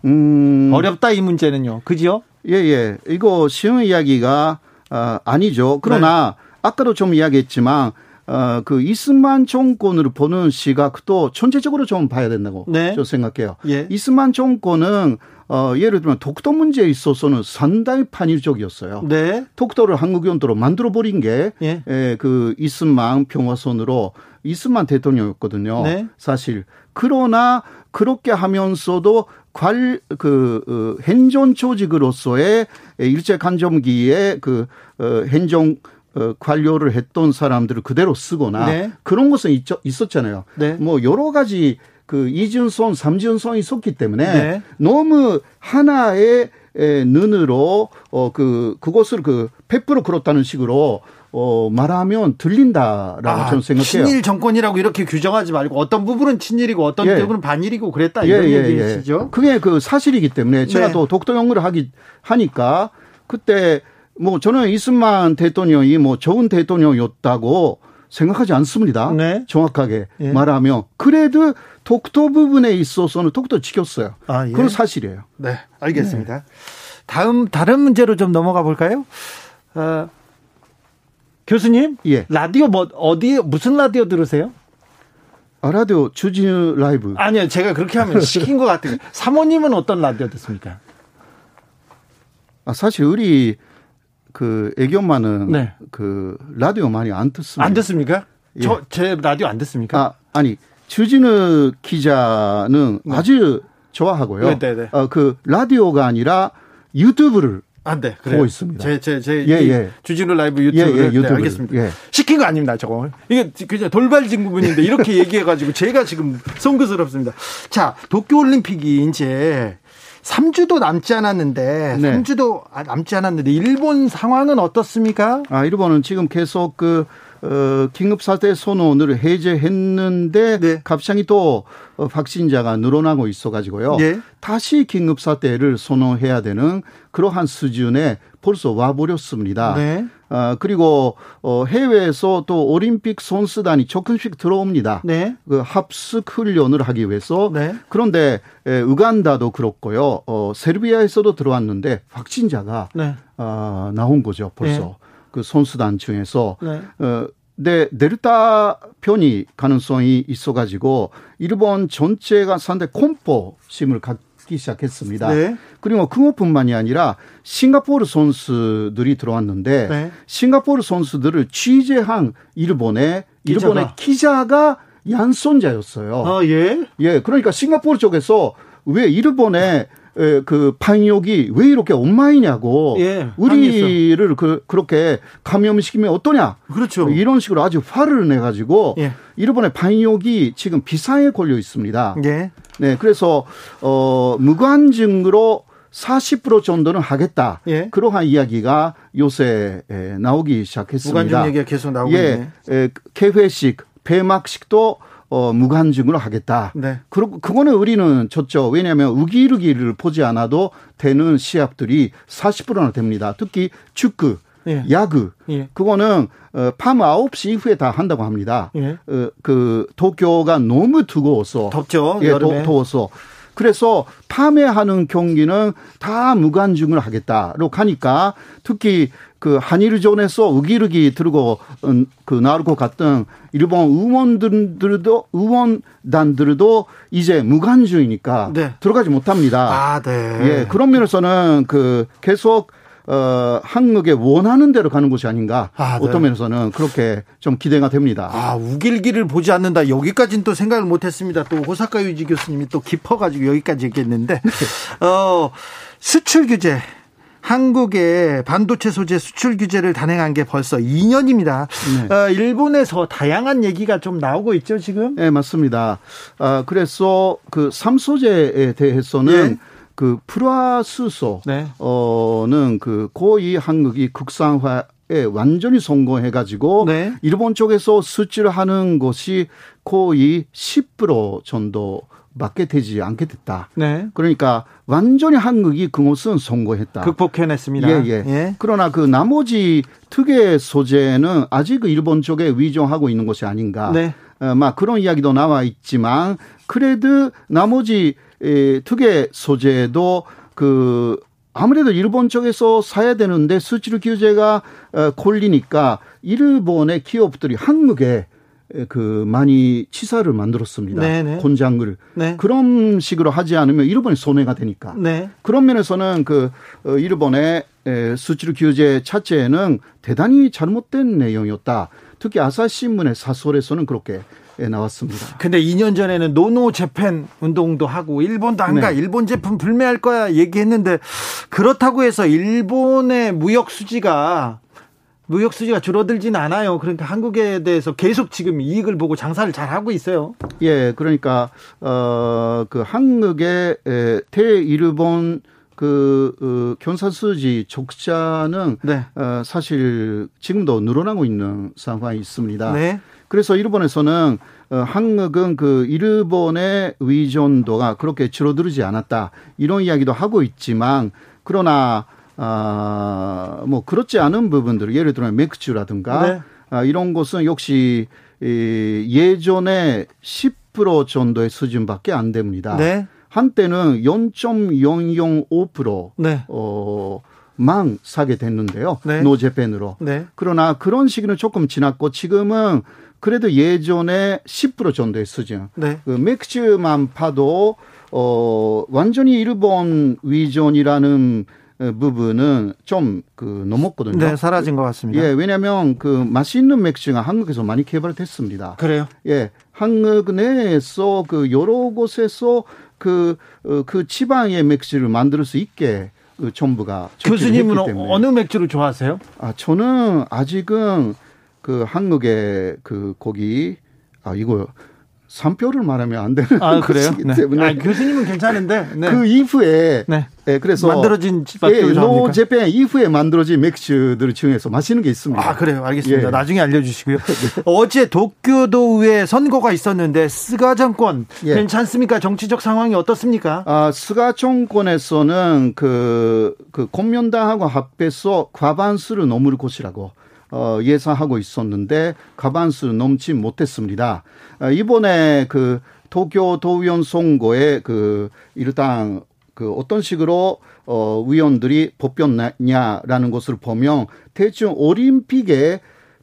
음. 어렵다 이 문제는요. 그죠? 예, 예. 이거 쉬운 이야기가 어, 아니죠. 그러나 네. 아까도 좀 이야기했지만 어, 그 이스만 정권을 보는 시각도 전체적으로 좀 봐야 된다고 네. 저 생각해요. 예. 이스만 정권은 어, 예를 들면 독도 문제에 있어서는 상당히 판일적이었어요. 네. 독도를 한국 연도로 만들어 버린 게 예. 에, 그 이스만 평화선으로 이스만 대통령이었거든요. 네. 사실 그러나 그렇게 하면서도 관, 그, 어, 행정 조직으로서의 일제 간점기에 그, 어, 행정 어, 관료를 했던 사람들을 그대로 쓰거나 네. 그런 것은 있, 있었잖아요. 네. 뭐 여러 가지 그 이준선, 삼준선이 있었기 때문에 네. 너무 하나의 눈으로 어그 그것을 그 100% 그렇다는 식으로 어 말하면 들린다라고 아, 저는 생각해요. 친일 정권이라고 이렇게 규정하지 말고 어떤 부분은 친일이고 어떤 예. 부분은 반일이고 그랬다 이런 예, 예, 예. 얘기시죠. 예. 그게 그 사실이기 때문에 제가 네. 또 독도 연구를 하기 하니까 그때 뭐 저는 이승만 대통령이 뭐 좋은 대통령이었다고 생각하지 않습니다. 네. 정확하게 예. 말하면 그래도 독도 부분에 있어서는 독도 지켰어요. 아, 예. 그건 사실이에요. 네, 알겠습니다. 네. 다음 다른 문제로 좀 넘어가 볼까요? 어, 교수님, 예. 라디오 뭐 어디 무슨 라디오 들으세요? 아, 라디오 주진우 라이브. 아니요, 제가 그렇게 하면 시킨 것 같아요. 사모님은 어떤 라디오 듣습니까? 아, 사실 우리 그 애견만은 네. 그 라디오 많이 안 듣습니다. 안 듣습니까? 예. 저제 라디오 안 듣습니까? 아, 아니 주진우 기자는 네. 아주 좋아하고요. 네, 네, 네. 어, 그 라디오가 아니라 유튜브를 안 돼. 네, 보고 있습니다. 제, 제, 제, 예, 예. 주진우 라이브 유튜브. 예, 예. 네, 알겠습니다. 예. 시킨 거 아닙니다, 저거. 이게 그냥 돌발진 부분인데 이렇게 얘기해가지고 제가 지금 송구스럽습니다. 자, 도쿄올림픽이 이제 3주도 남지 않았는데, 네. 3주도 남지 않았는데, 일본 상황은 어떻습니까? 아, 일본은 지금 계속 그, 어, 긴급사태 선언을 해제했는데 네. 갑자기 또 어, 확진자가 늘어나고 있어가지고요. 네. 다시 긴급사태를 선언해야 되는 그러한 수준에 벌써 와버렸습니다. 네. 어, 그리고 어, 해외에서 또 올림픽 선수단이 조금씩 들어옵니다. 네. 그 합숙 훈련을 하기 위해서. 네. 그런데 에, 우간다도 그렇고요. 어, 세르비아에서도 들어왔는데 확진자가 네. 어, 나온 거죠. 벌써. 네. 그 선수단 중에서 네. 어, 네, 델타 편이 가능성이 있어가지고 일본 전체가 상당히 콤포심을 갖 기 시작했습니다. 네. 그리고 그것뿐만이 아니라 싱가포르 선수들이 들어왔는데 네. 싱가포르 선수들을 취재한 일본의 기자가. 일본의 기자가 양손자였어요. 아 예. 예, 그러니까 싱가포르 쪽에서 왜 일본의 그 방역이 왜 이렇게 엉망이냐고 예, 우리를 그, 그렇게 감염시키면 어떠냐 그렇죠 이런 식으로 아주 화를 내 가지고 예. 일본의 방역이 지금 비상에 걸려 있습니다. 예. 네 그래서 어 무관증으로 40% 정도는 하겠다. 예. 그러한 이야기가 요새 나오기 시작했습니다. 무관중 얘기가 계속 나오고 예. 있네. 개회식, 폐막식도 어, 무관중으로 하겠다. 네. 그, 그거는 우리는 좋죠. 왜냐하면 우기르기를 보지 않아도 되는 시합들이 40%나 됩니다. 특히 축구, 예. 야구. 예. 그거는 어, 밤 9시 이후에 다 한다고 합니다. 예. 어, 그 도쿄가 너무 뜨거워서 덥죠. 예, 도, 더워서. 그래서 밤에 하는 경기는 다 무관중을 하겠다로 가니까 특히 그 한일전에서 우기르기 들고 음, 그것 같던 일본 의원들도 의원단들도 이제 무관중이니까 네. 들어가지 못합니다. 아, 네. 예, 그런 면에서는 그 계속 어, 한국에 원하는 대로 가는 곳이 아닌가. 아, 네. 어떤 면에서는 그렇게 좀 기대가 됩니다. 아, 우길기를 보지 않는다. 여기까지는 또 생각을 못 했습니다. 또 호사카 유지 교수님이 또 깊어가지고 여기까지 얘기했는데, 어, 수출 규제. 한국의 반도체 소재 수출 규제를 단행한 게 벌써 2년입니다. 네. 어, 일본에서 다양한 얘기가 좀 나오고 있죠, 지금? 네, 맞습니다. 어, 그래서 그 삼소재에 대해서는 네. 그 프라수소는 네. 그 고위 한국이 국산화 에 완전히 성공해가지고 네. 일본 쪽에서 수출하는 것이 거의 10% 정도 맞게 되지 않게 됐다. 네. 그러니까 완전히 한국이 그것은 성공했다. 극복해냈습니다. 예, 예. 예. 그러나 그 나머지 특의 소재는 아직 일본 쪽에 위정하고 있는 것이 아닌가. 네. 어, 막 그런 이야기도 나와 있지만 그래도 나머지 에, 특의 소재도 그 아무래도 일본 쪽에서 사야 되는데 수출 규제가 어, 걸리니까 일본의 기업들이 한국에 그 많이 치사를 만들었습니다. 네네. 곤장을 네. 그런 식으로 하지 않으면 일본이 손해가 되니까. 네. 그런 면에서는 그 어, 일본의 수출 규제 자체는 대단히 잘못된 내용이었다. 특히 아사신문의 사설에서는 그렇게 나왔습니다. 근데 2년 전에는 노노 재팬 운동도 하고 일본도 안 가, 네. 일본 제품 불매할 거야 얘기했는데 그렇다고 해서 일본의 무역 수지가 무역 수지가 줄어들지는 않아요. 그러니까 한국에 대해서 계속 지금 이익을 보고 장사를 잘 하고 있어요. 예, 그러니까 어그 한국의 대 일본 그 어, 견사수지 적자는 네. 어, 사실 지금도 늘어나고 있는 상황이 있습니다. 네. 그래서 일본에서는 어, 한국은 그 일본의 의존도가 그렇게 줄어들지 않았다 이런 이야기도 하고 있지만 그러나 아, 뭐 그렇지 않은 부분들 예를 들어 맥주라든가 네. 아, 이런 것은 역시 이 예전에 10% 정도의 수준밖에 안 됩니다. 네. 한때는 0.005% 네. 어, 망 사게 됐는데요. 네. 노제펜으로. 네. 그러나 그런 시기는 조금 지났고 지금은 그래도 예전에 10% 정도의 수준. 네. 그 맥주만 파도 어 완전히 일본 위존이라는 부분은 좀 그 넘었거든요. 네, 사라진 것 같습니다. 예, 왜냐하면 그 맛있는 맥주가 한국에서 많이 개발됐습니다. 그래요? 예, 한국 내에서 그 여러 곳에서 그, 어, 그 지방의 맥주를 만들 수 있게 그 정부가 교수님은 어느 맥주를 좋아하세요? 아, 저는 아직은 그 한국의 그 거기 아 이거 상표를 말하면 안 되는 아, 그래요? 네. 때문에 아, 교수님은 괜찮은데 네. 그 이후에 네. 네. 그래서 만들어진 예, No Japan 이후에 만들어진 맥주들 중에서 맛있는 게 있습니다. 아 그래요, 알겠습니다. 예. 나중에 알려주시고요. 네. 어제 도쿄도의회 선거가 있었는데 스가 정권 예. 괜찮습니까? 정치적 상황이 어떻습니까? 아 스가 정권에서는 그, 그 공명당하고 합해서 과반수를 넘을 것이라고 어, 예상하고 있었는데 과반수 넘지 못했습니다. 어, 이번에 그 도쿄 도의원 선거에 그 일단 그 어떤 식으로 어 위원들이 뽑혔냐라는 것을 보면 대충 올림픽에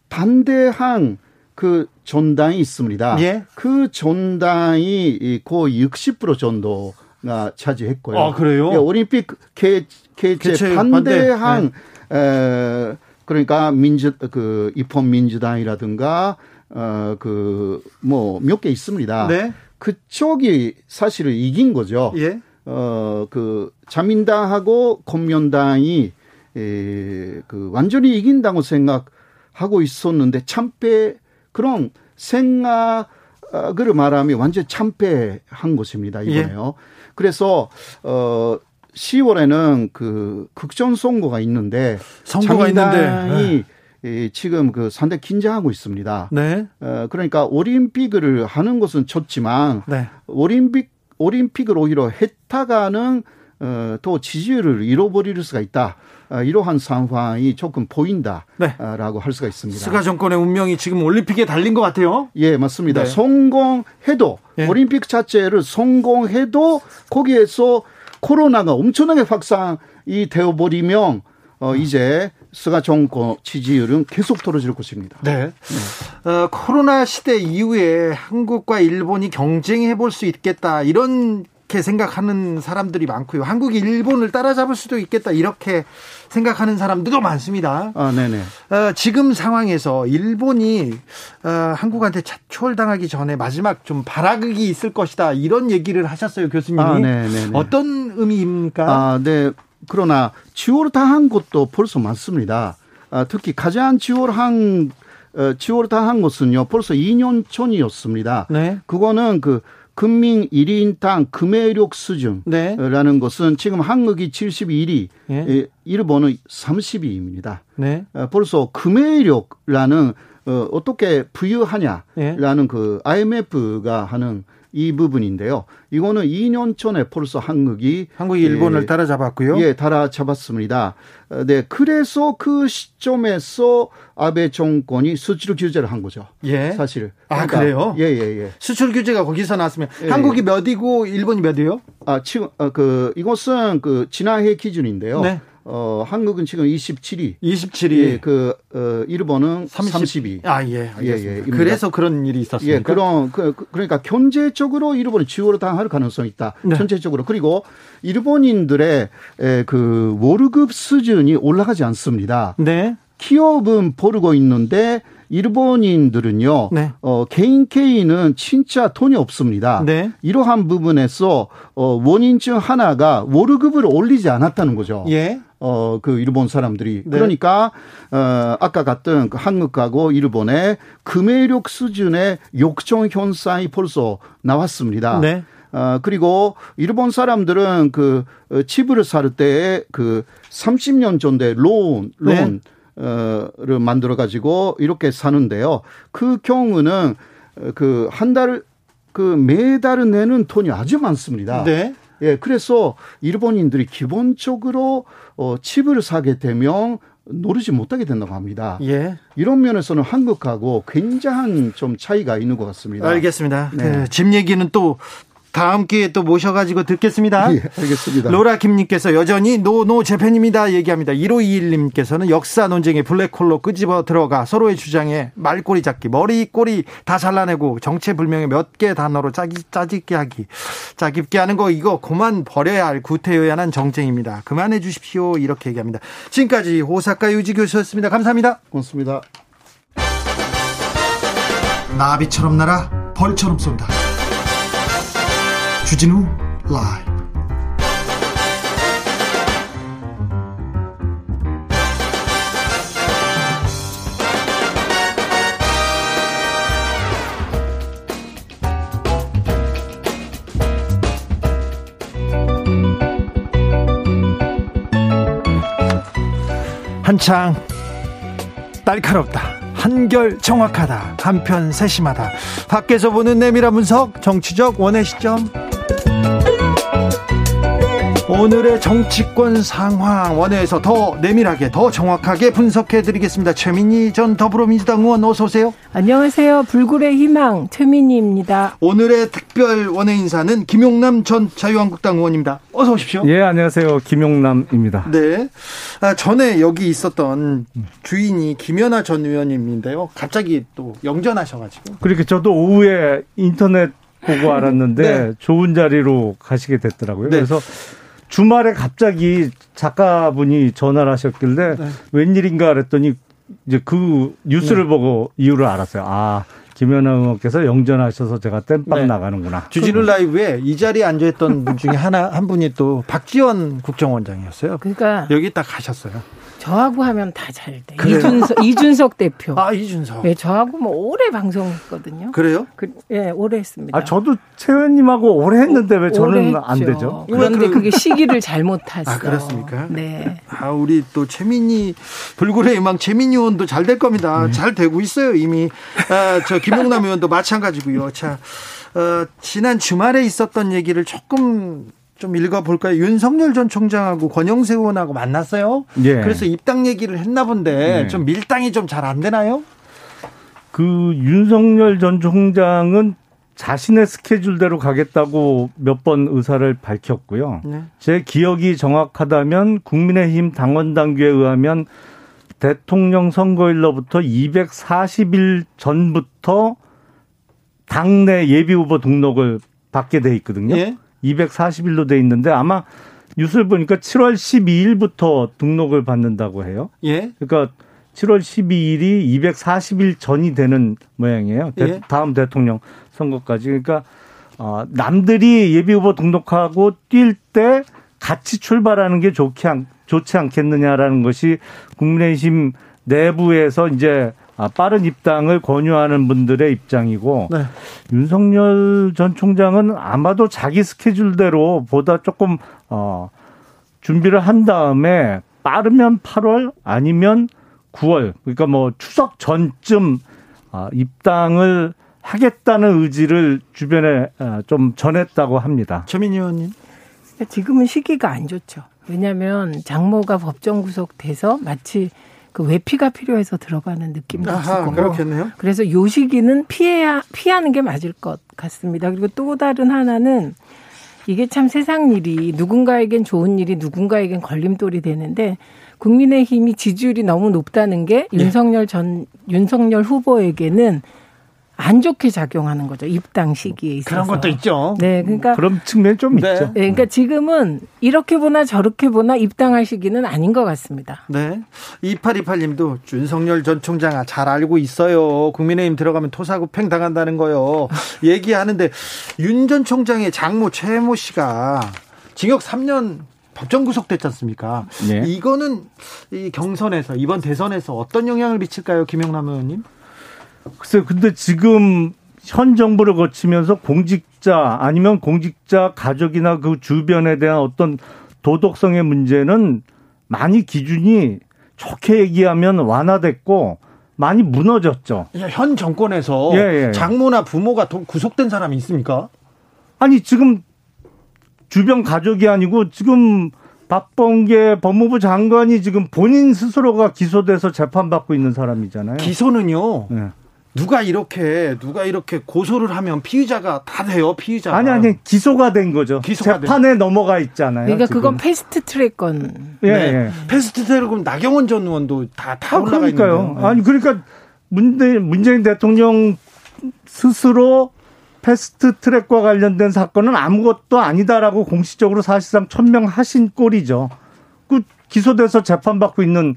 반대한 그 전당이 있습니다. 예? 그 전당이 거의 60% 정도 가 차지했고요. 아, 그래요? 예, 올림픽 개, 개최 반대한 반대. 네. 에, 그러니까 민주 그 입헌 민주당이라든가 어 그 뭐 몇 개 있습니다. 네. 그쪽이 사실은 이긴 거죠. 예. 어그 자민당하고 공면당이 에, 그 완전히 이긴다고 생각하고 있었는데 참패 그런 생각을 말하면 완전 참패한 것입니다 이번에요. 예. 그래서 어 10월에는 그 극전 선거가 있는데 선거가 있는데 네. 지금 그 상대 긴장하고 있습니다. 네. 어, 그러니까 올림픽을 하는 것은 좋지만 네. 올림픽 올림픽을 오히려 했다가는 어, 또 지지율을 잃어버릴 수가 있다. 어, 이러한 상황이 조금 보인다라고 네. 할 수가 있습니다. 스가 정권의 운명이 지금 올림픽에 달린 것 같아요. 예, 맞습니다. 네. 성공해도 예. 올림픽 자체를 성공해도 거기에서 코로나가 엄청나게 확산이 되어버리면 어, 이제 스가 정권 지지율은 계속 떨어질 것입니다. 네. 네. 어, 코로나 시대 이후에 한국과 일본이 경쟁해 볼 수 있겠다 이 렇게 생각하는 사람들이 많고요. 한국이 일본을 따라잡을 수도 있겠다 이렇게 생각하는 사람들도 많습니다. 아, 네네. 어, 지금 상황에서 일본이 어, 한국한테 차출당하기 전에 마지막 좀 발악이 있을 것이다 이런 얘기를 하셨어요, 교수님이. 아, 네네. 어떤 의미입니까? 아, 네. 그러나 지월당한 것도 벌써 많습니다. 아, 특히 가장 지월한 어, 지월당한 것은요 벌써 2년 전이었습니다. 네. 그거는 그 금민 1인당 금해력 수준이라는 네. 것은 지금 한국이 71위, 예. 일본은 30위입니다. 네. 어, 벌써 금해력라는 어, 어떻게 부유하냐라는 예. 그 IMF가 하는 이 부분인데요. 이거는 2년 전에 벌써 한국이 한국이 일본을 예, 따라잡았고요. 예, 따라잡았습니다. 어, 네, 그래서 그 시점에서 아베 정권이 수출 규제를 한 거죠. 예. 사실. 아, 그러니까, 그래요? 예, 예, 예. 수출 규제가 거기서 나왔으면 예, 한국이 예. 몇이고 일본이 몇이요? 아, 지금 어, 그 이것은 그 지난해 기준인데요. 네. 어, 한국은 지금 27위. 27위. 예, 그, 어, 일본은 30, 위 아, 예. 알겠습니다. 예, 예. 그래서 그런 일이 있었습니까? 예, 그런, 그, 그 그러니까 경제적으로 일본이 지원을 당할 가능성이 있다. 네. 전체적으로. 그리고 일본인들의 에, 그 월급 수준이 올라가지 않습니다. 네. 기업은 벌고 있는데 일본인들은요, 네. 어, 개인 개인은 진짜 돈이 없습니다. 네. 이러한 부분에서 어, 원인 중 하나가 월급을 올리지 않았다는 거죠. 예. 어, 그 일본 사람들이. 네. 그러니까, 어, 아까 같은 그 한국하고 일본의 금해력 수준의 욕정 현상이 벌써 나왔습니다. 네. 어, 그리고 일본 사람들은 그 어, 집을 살 때 그 30년 전대 론, 론, 네. 어를 만들어 가지고 이렇게 사는데요. 그 경우는 그 한 달 그 매달은 내는 돈이 아주 많습니다. 네. 예, 그래서 일본인들이 기본적으로 어 칩을 사게 되면 노르지 못하게 된다고 합니다. 예. 이런 면에서는 한국하고 굉장한 좀 차이가 있는 것 같습니다. 알겠습니다. 네. 그 집 얘기는 또 다음 기회에 또 모셔가지고 듣겠습니다. 예, 알겠습니다. 로라 김님께서 여전히 노노 재팬입니다 얘기합니다. 1521님께서는 역사 논쟁에 블랙홀로 끄집어 들어가 서로의 주장에 말꼬리 잡기, 머리 꼬리 다 잘라내고 정체불명의 몇 개 단어로 짜기, 짜집게 하기, 짜깁게 하는 거 이거 그만 버려야 할 구태여야한 정쟁입니다. 그만해 주십시오. 이렇게 얘기합니다. 지금까지 호사카 유지 교수였습니다. 감사합니다. 고맙습니다. 나비처럼 날아 벌처럼 쏜다. 주진우 라이브 한창 날카롭다. 한결 정확하다. 한편 세심하다. 밖에서 보는 내밀한 분석, 정치적 원의 시점. 오늘의 정치권 상황 원회에서 더 내밀하게 더 정확하게 분석해 드리겠습니다. 최민희 전 더불어민주당 의원 어서 오세요. 안녕하세요. 불굴의 희망 최민희입니다. 오늘의 특별 원외 인사는 김용남 전 자유한국당 의원입니다. 어서 오십시오. 예, 안녕하세요. 김용남입니다. 네. 아, 전에 여기 있었던 주인이 김연아 전 의원님인데요. 갑자기 또 영전하셔 가지고. 그렇게 저도 오후에 인터넷 보고 알았는데 네. 좋은 자리로 가시게 됐더라고요. 네. 그래서 주말에 갑자기 작가분이 전화를 하셨길래 네. 웬일인가 그랬더니 이제 그 뉴스를 네. 보고 이유를 알았어요. 아, 김연아 의원께서 영전하셔서 제가 땜빵 네. 나가는구나. 주진우 라이브에 이 자리에 앉아있던 분 중에 하나, 한 분이 또 박지원 국정원장이었어요. 그러니까. 여기 딱 가셨어요. 저하고 하면 다 잘 돼. 그래요? 이준석, 이준석 대표. 아, 이준석. 네, 저하고 뭐 오래 방송했거든요. 그래요? 그, 예, 오래 했습니다. 아, 저도 최 의원님하고 오래 했는데 왜 저는 안 되죠? 그런데 그... 그게 시기를 잘못 탔어. 아, 그렇습니까? 네. 아, 우리 또 최민희, 불굴의 희망 최민희 의원도 잘 될 겁니다. 네. 잘 되고 있어요, 이미. 아, 저 김용남 의원도 마찬가지고요. 자, 어, 지난 주말에 있었던 얘기를 조금 좀 읽어볼까요? 윤석열 전 총장하고 권영세 의원하고 만났어요. 예. 그래서 입당 얘기를 했나 본데 예. 좀 밀당이 좀 잘 안 되나요? 그 윤석열 전 총장은 자신의 스케줄대로 가겠다고 몇 번 의사를 밝혔고요. 네. 제 기억이 정확하다면 국민의힘 당원 당규에 의하면 대통령 선거일로부터 240일 전부터 당내 예비 후보 등록을 받게 돼 있거든요. 예. 240일로 돼 있는데 아마 뉴스를 보니까 7월 12일부터 등록을 받는다고 해요. 예. 그러니까 7월 12일이 240일 전이 되는 모양이에요. 예. 다음 대통령 선거까지. 그러니까 어, 남들이 예비 후보 등록하고 뛸 때 같이 출발하는 게 좋지, 않, 좋지 않겠느냐라는 것이 국민의힘 내부에서 이제 아, 빠른 입당을 권유하는 분들의 입장이고 네. 윤석열 전 총장은 아마도 자기 스케줄대로 보다 조금 어 준비를 한 다음에 빠르면 8월 아니면 9월 그러니까 뭐 추석 전쯤 아, 입당을 하겠다는 의지를 주변에 아, 좀 전했다고 합니다. 최민희 의원님. 지금은 시기가 안 좋죠. 왜냐하면 장모가 법정 구속돼서 마치 그 외피가 필요해서 들어가는 느낌도 아하, 있고 그렇겠네요. 그래서 요 시기는 피해야 피하는 게 맞을 것 같습니다. 그리고 또 다른 하나는 이게 참 세상 일이 누군가에겐 좋은 일이 누군가에겐 걸림돌이 되는데 국민의힘이 지지율이 너무 높다는 게 네. 윤석열 전 윤석열 후보에게는 안 좋게 작용하는 거죠. 입당 시기에 있어서. 그런 것도 있죠. 네, 그러니까 그런 측면 좀 네. 있죠. 네, 그러니까 지금은 이렇게 보나 저렇게 보나 입당할 시기는 아닌 것 같습니다. 네. 2828님도 윤석열 전 총장 잘 알고 있어요. 국민의힘 들어가면 토사구팽 당한다는 거요. 얘기하는데 윤 전 총장의 장모 최모 씨가 징역 3년 법정 구속됐지 않습니까? 네. 이거는 이 경선에서 이번 대선에서 어떤 영향을 미칠까요, 김영남 의원님? 글쎄요, 근데 지금 현 정부를 거치면서 공직자 아니면 공직자 가족이나 그 주변에 대한 어떤 도덕성의 문제는 많이 기준이 좋게 얘기하면 완화됐고 많이 무너졌죠. 현 정권에서 예, 예. 장모나 부모가 구속된 사람이 있습니까? 아니 지금 주변 가족이 아니고 지금 박범계 법무부 장관이 지금 본인 스스로가 기소돼서 재판받고 있는 사람이잖아요. 기소는요. 네. 누가 이렇게 누가 이렇게 고소를 하면 피의자가 다 돼요 피의자 아니 아니 기소가 된 거죠 기소가 재판에 된. 넘어가 있잖아요 그러니까 지금. 그건 패스트 트랙건 예, 네. 예. 패스트 트랙은 나경원 전 의원도 다다 아, 올라가 있는데요 네. 아니 그러니까 문재, 문재인 대통령 스스로 패스트 트랙과 관련된 사건은 아무것도 아니다라고 공식적으로 사실상 천명하신 꼴이죠. 그 기소돼서 재판받고 있는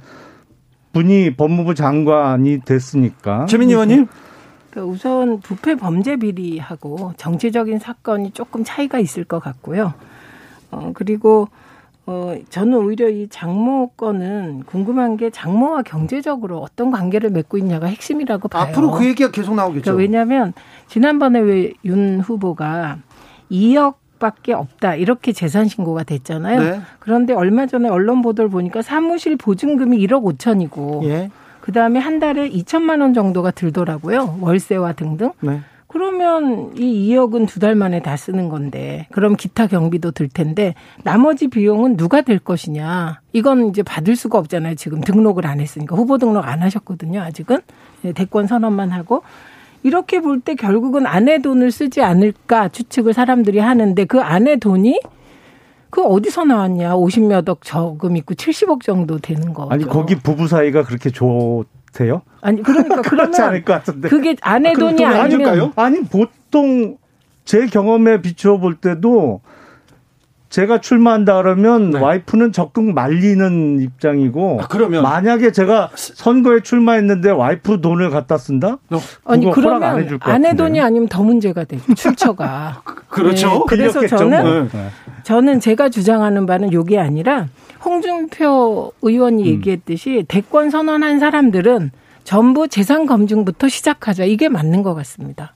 분이 법무부 장관이 됐으니까. 최민 의원님? 그 우선 부패 범죄 비리하고 정치적인 사건이 조금 차이가 있을 것 같고요. 어, 그리고 어, 저는 오히려 이 장모 건은 궁금한 게 장모와 경제적으로 어떤 관계를 맺고 있냐가 핵심이라고 봐요. 앞으로 그 얘기가 계속 나오겠죠. 그러니까 왜냐하면 지난번에 왜 윤 후보가 2억 밖에 없다 이렇게 재산 신고가 됐잖아요. 네. 그런데 얼마 전에 언론 보도를 보니까 사무실 보증금이 1억 5천이고 예. 그다음에 한 달에 2천만 원 정도가 들더라고요. 월세와 등등. 네. 그러면 이 2억은 두 달 만에 다 쓰는 건데 그럼 기타 경비도 들 텐데 나머지 비용은 누가 될 것이냐 이건 이제 받을 수가 없잖아요 지금 등록을 안 했으니까 후보 등록 안 하셨거든요 아직은 네, 대권 선언만 하고 이렇게 볼 때 결국은 아내 돈을 쓰지 않을까 추측을 사람들이 하는데 그 아내 돈이 그 어디서 나왔냐? 50몇 억 저금 있고 70억 정도 되는 거 아니 거기 부부 사이가 그렇게 좋대요? 아니 그러니까 그렇지 않을 것 같은데. 그게 아내 아, 돈이 아니면 아니 보통 제 경험에 비추어 볼 때도 제가 출마한다 그러면 네. 와이프는 적극 말리는 입장이고 아, 그러면 만약에 제가 선거에 출마했는데 와이프 돈을 갖다 쓴다? 어. 아니 그러면 아내 돈이 아니면 더 문제가 돼 출처가. 그렇죠. 네, 그래서 저는 뭐. 네. 저는 제가 주장하는 바는 요게 아니라 홍준표 의원이 음. 얘기했듯이 대권 선언한 사람들은 전부 재산 검증부터 시작하자 이게 맞는 것 같습니다.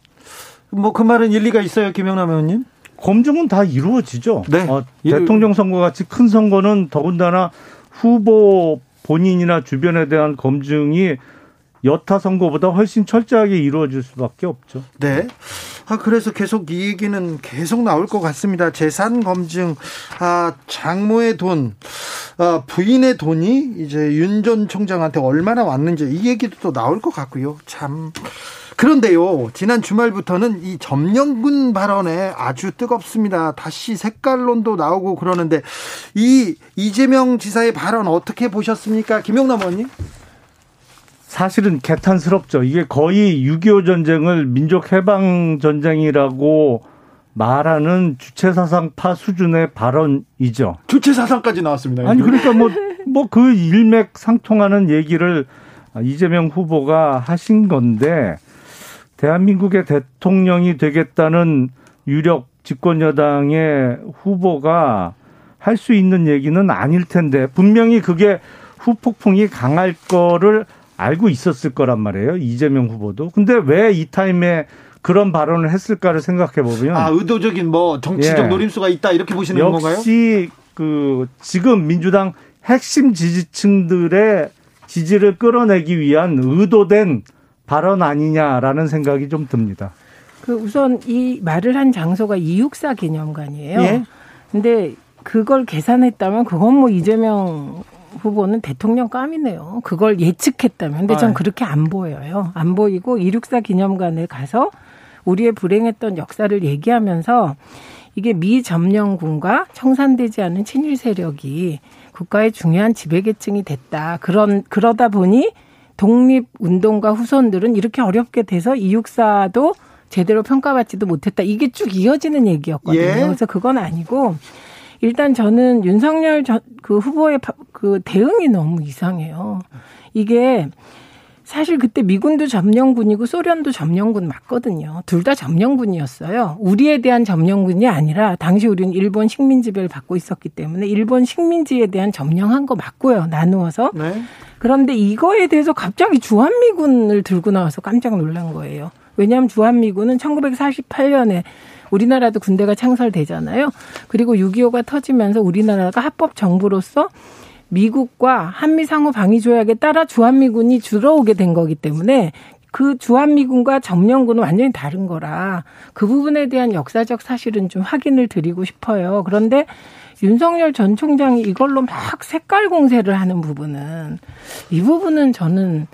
뭐 그 말은 일리가 있어요, 김영남 의원님? 검증은 다 이루어지죠. 네. 어, 대통령 선거 같이 큰 선거는 더군다나 후보 본인이나 주변에 대한 검증이 여타 선거보다 훨씬 철저하게 이루어질 수밖에 없죠. 네. 아, 그래서 계속 이 얘기는 계속 나올 것 같습니다. 재산 검증, 아, 장모의 돈, 아, 부인의 돈이 이제 윤 전 총장한테 얼마나 왔는지 이 얘기도 또 나올 것 같고요. 참. 그런데요, 지난 주말부터는 이 점령군 발언에 아주 뜨겁습니다. 다시 색깔론도 나오고 그러는데 이 이재명 지사의 발언 어떻게 보셨습니까? 김용남 의원님? 사실은 개탄스럽죠. 이게 거의 6.25 전쟁을 민족 해방 전쟁이라고 말하는 주체사상파 수준의 발언이죠. 주체사상까지 나왔습니다. 아니, 그러니까 뭐, 뭐 그 일맥상통하는 얘기를 이재명 후보가 하신 건데, 대한민국의 대통령이 되겠다는 유력 집권 여당의 후보가 할 수 있는 얘기는 아닐 텐데 분명히 그게 후폭풍이 강할 거를 알고 있었을 거란 말이에요. 이재명 후보도. 근데 왜 이 타임에 그런 발언을 했을까를 생각해 보면 아 의도적인 뭐 정치적 예. 노림수가 있다 이렇게 보시는 역시 건가요? 역시 그 지금 민주당 핵심 지지층들의 지지를 끌어내기 위한 의도된 발언 아니냐라는 생각이 좀 듭니다. 그 우선 이 말을 한 장소가 이육사 기념관이에요. 예? 근데 그걸 계산했다면 그건 뭐 이재명 후보는 대통령 깜이네요. 그걸 예측했다면. 근데 전 아, 예. 그렇게 안 보여요. 안 보이고 이육사 기념관에 가서 우리의 불행했던 역사를 얘기하면서 이게 미 점령군과 청산되지 않은 친일 세력이 국가의 중요한 지배계층이 됐다. 그런 그러다 보니 독립운동가 후손들은 이렇게 어렵게 돼서 이육사도 제대로 평가받지도 못했다. 이게 쭉 이어지는 얘기였거든요. 예. 그래서 그건 아니고 일단 저는 윤석열 그 후보의 그 대응이 너무 이상해요. 이게 사실 그때 미군도 점령군이고 소련도 점령군 맞거든요. 둘 다 점령군이었어요. 우리에 대한 점령군이 아니라 당시 우리는 일본 식민 지배를 받고 있었기 때문에 일본 식민지에 대한 점령한 거 맞고요. 나누어서. 네. 그런데 이거에 대해서 갑자기 주한미군을 들고 나와서 깜짝 놀란 거예요. 왜냐하면 주한미군은 1948년에 우리나라도 군대가 창설되잖아요. 그리고 6.25가 터지면서 우리나라가 합법 정부로서 미국과 한미 상호 방위 조약에 따라 주한미군이 들어오게 된 거기 때문에 그 주한미군과 점령군은 완전히 다른 거라 그 부분에 대한 역사적 사실은 좀 확인을 드리고 싶어요. 그런데 윤석열 전 총장이 이걸로 막 색깔 공세를 하는 부분은 이 부분은 저는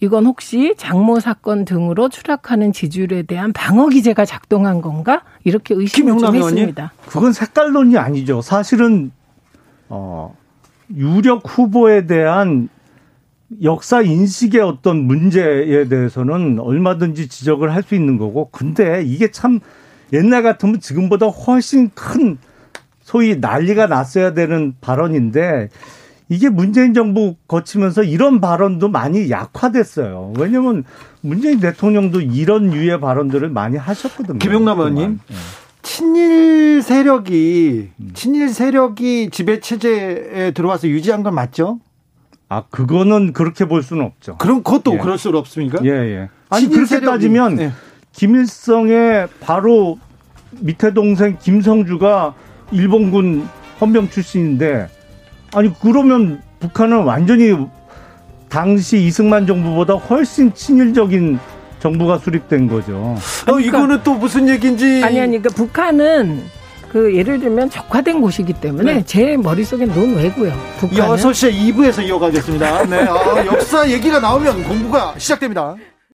이건 혹시 장모 사건 등으로 추락하는 지지율에 대한 방어 기제가 작동한 건가 이렇게 의심을 좀 했습니다. 그건 색깔론이 아니죠. 사실은 어 유력 후보에 대한 역사 인식의 어떤 문제에 대해서는 얼마든지 지적을 할 수 있는 거고 근데 이게 참 옛날 같으면 지금보다 훨씬 큰 소위 난리가 났어야 되는 발언인데 이게 문재인 정부 거치면서 이런 발언도 많이 약화됐어요. 왜냐면 문재인 대통령도 이런 유의 발언들을 많이 하셨거든요. 김용남 의원님. 네. 친일 세력이 음. 친일 세력이 지배 체제에 들어와서 유지한 건 맞죠? 아 그거는 그렇게 볼 수는 없죠. 그럼 그것도 예. 그럴 수 없습니까? 예 예. 아니 그렇게 세력이, 따지면 예. 김일성의 바로 밑에 동생 김성주가 일본군 헌병 출신인데 아니 그러면 북한은 완전히 당시 이승만 정부보다 훨씬 친일적인 정부가 수립된 거죠. 어, 그러니까, 이거는 또 무슨 얘기인지 아니 아니 그러니까 북한은 그 예를 들면 적화된 곳이기 때문에 네. 제 머릿속엔 논외고요. 북한은. 6시에 2부에서 이어가겠습니다. 네. 아, 역사 얘기가 나오면 공부가 시작됩니다.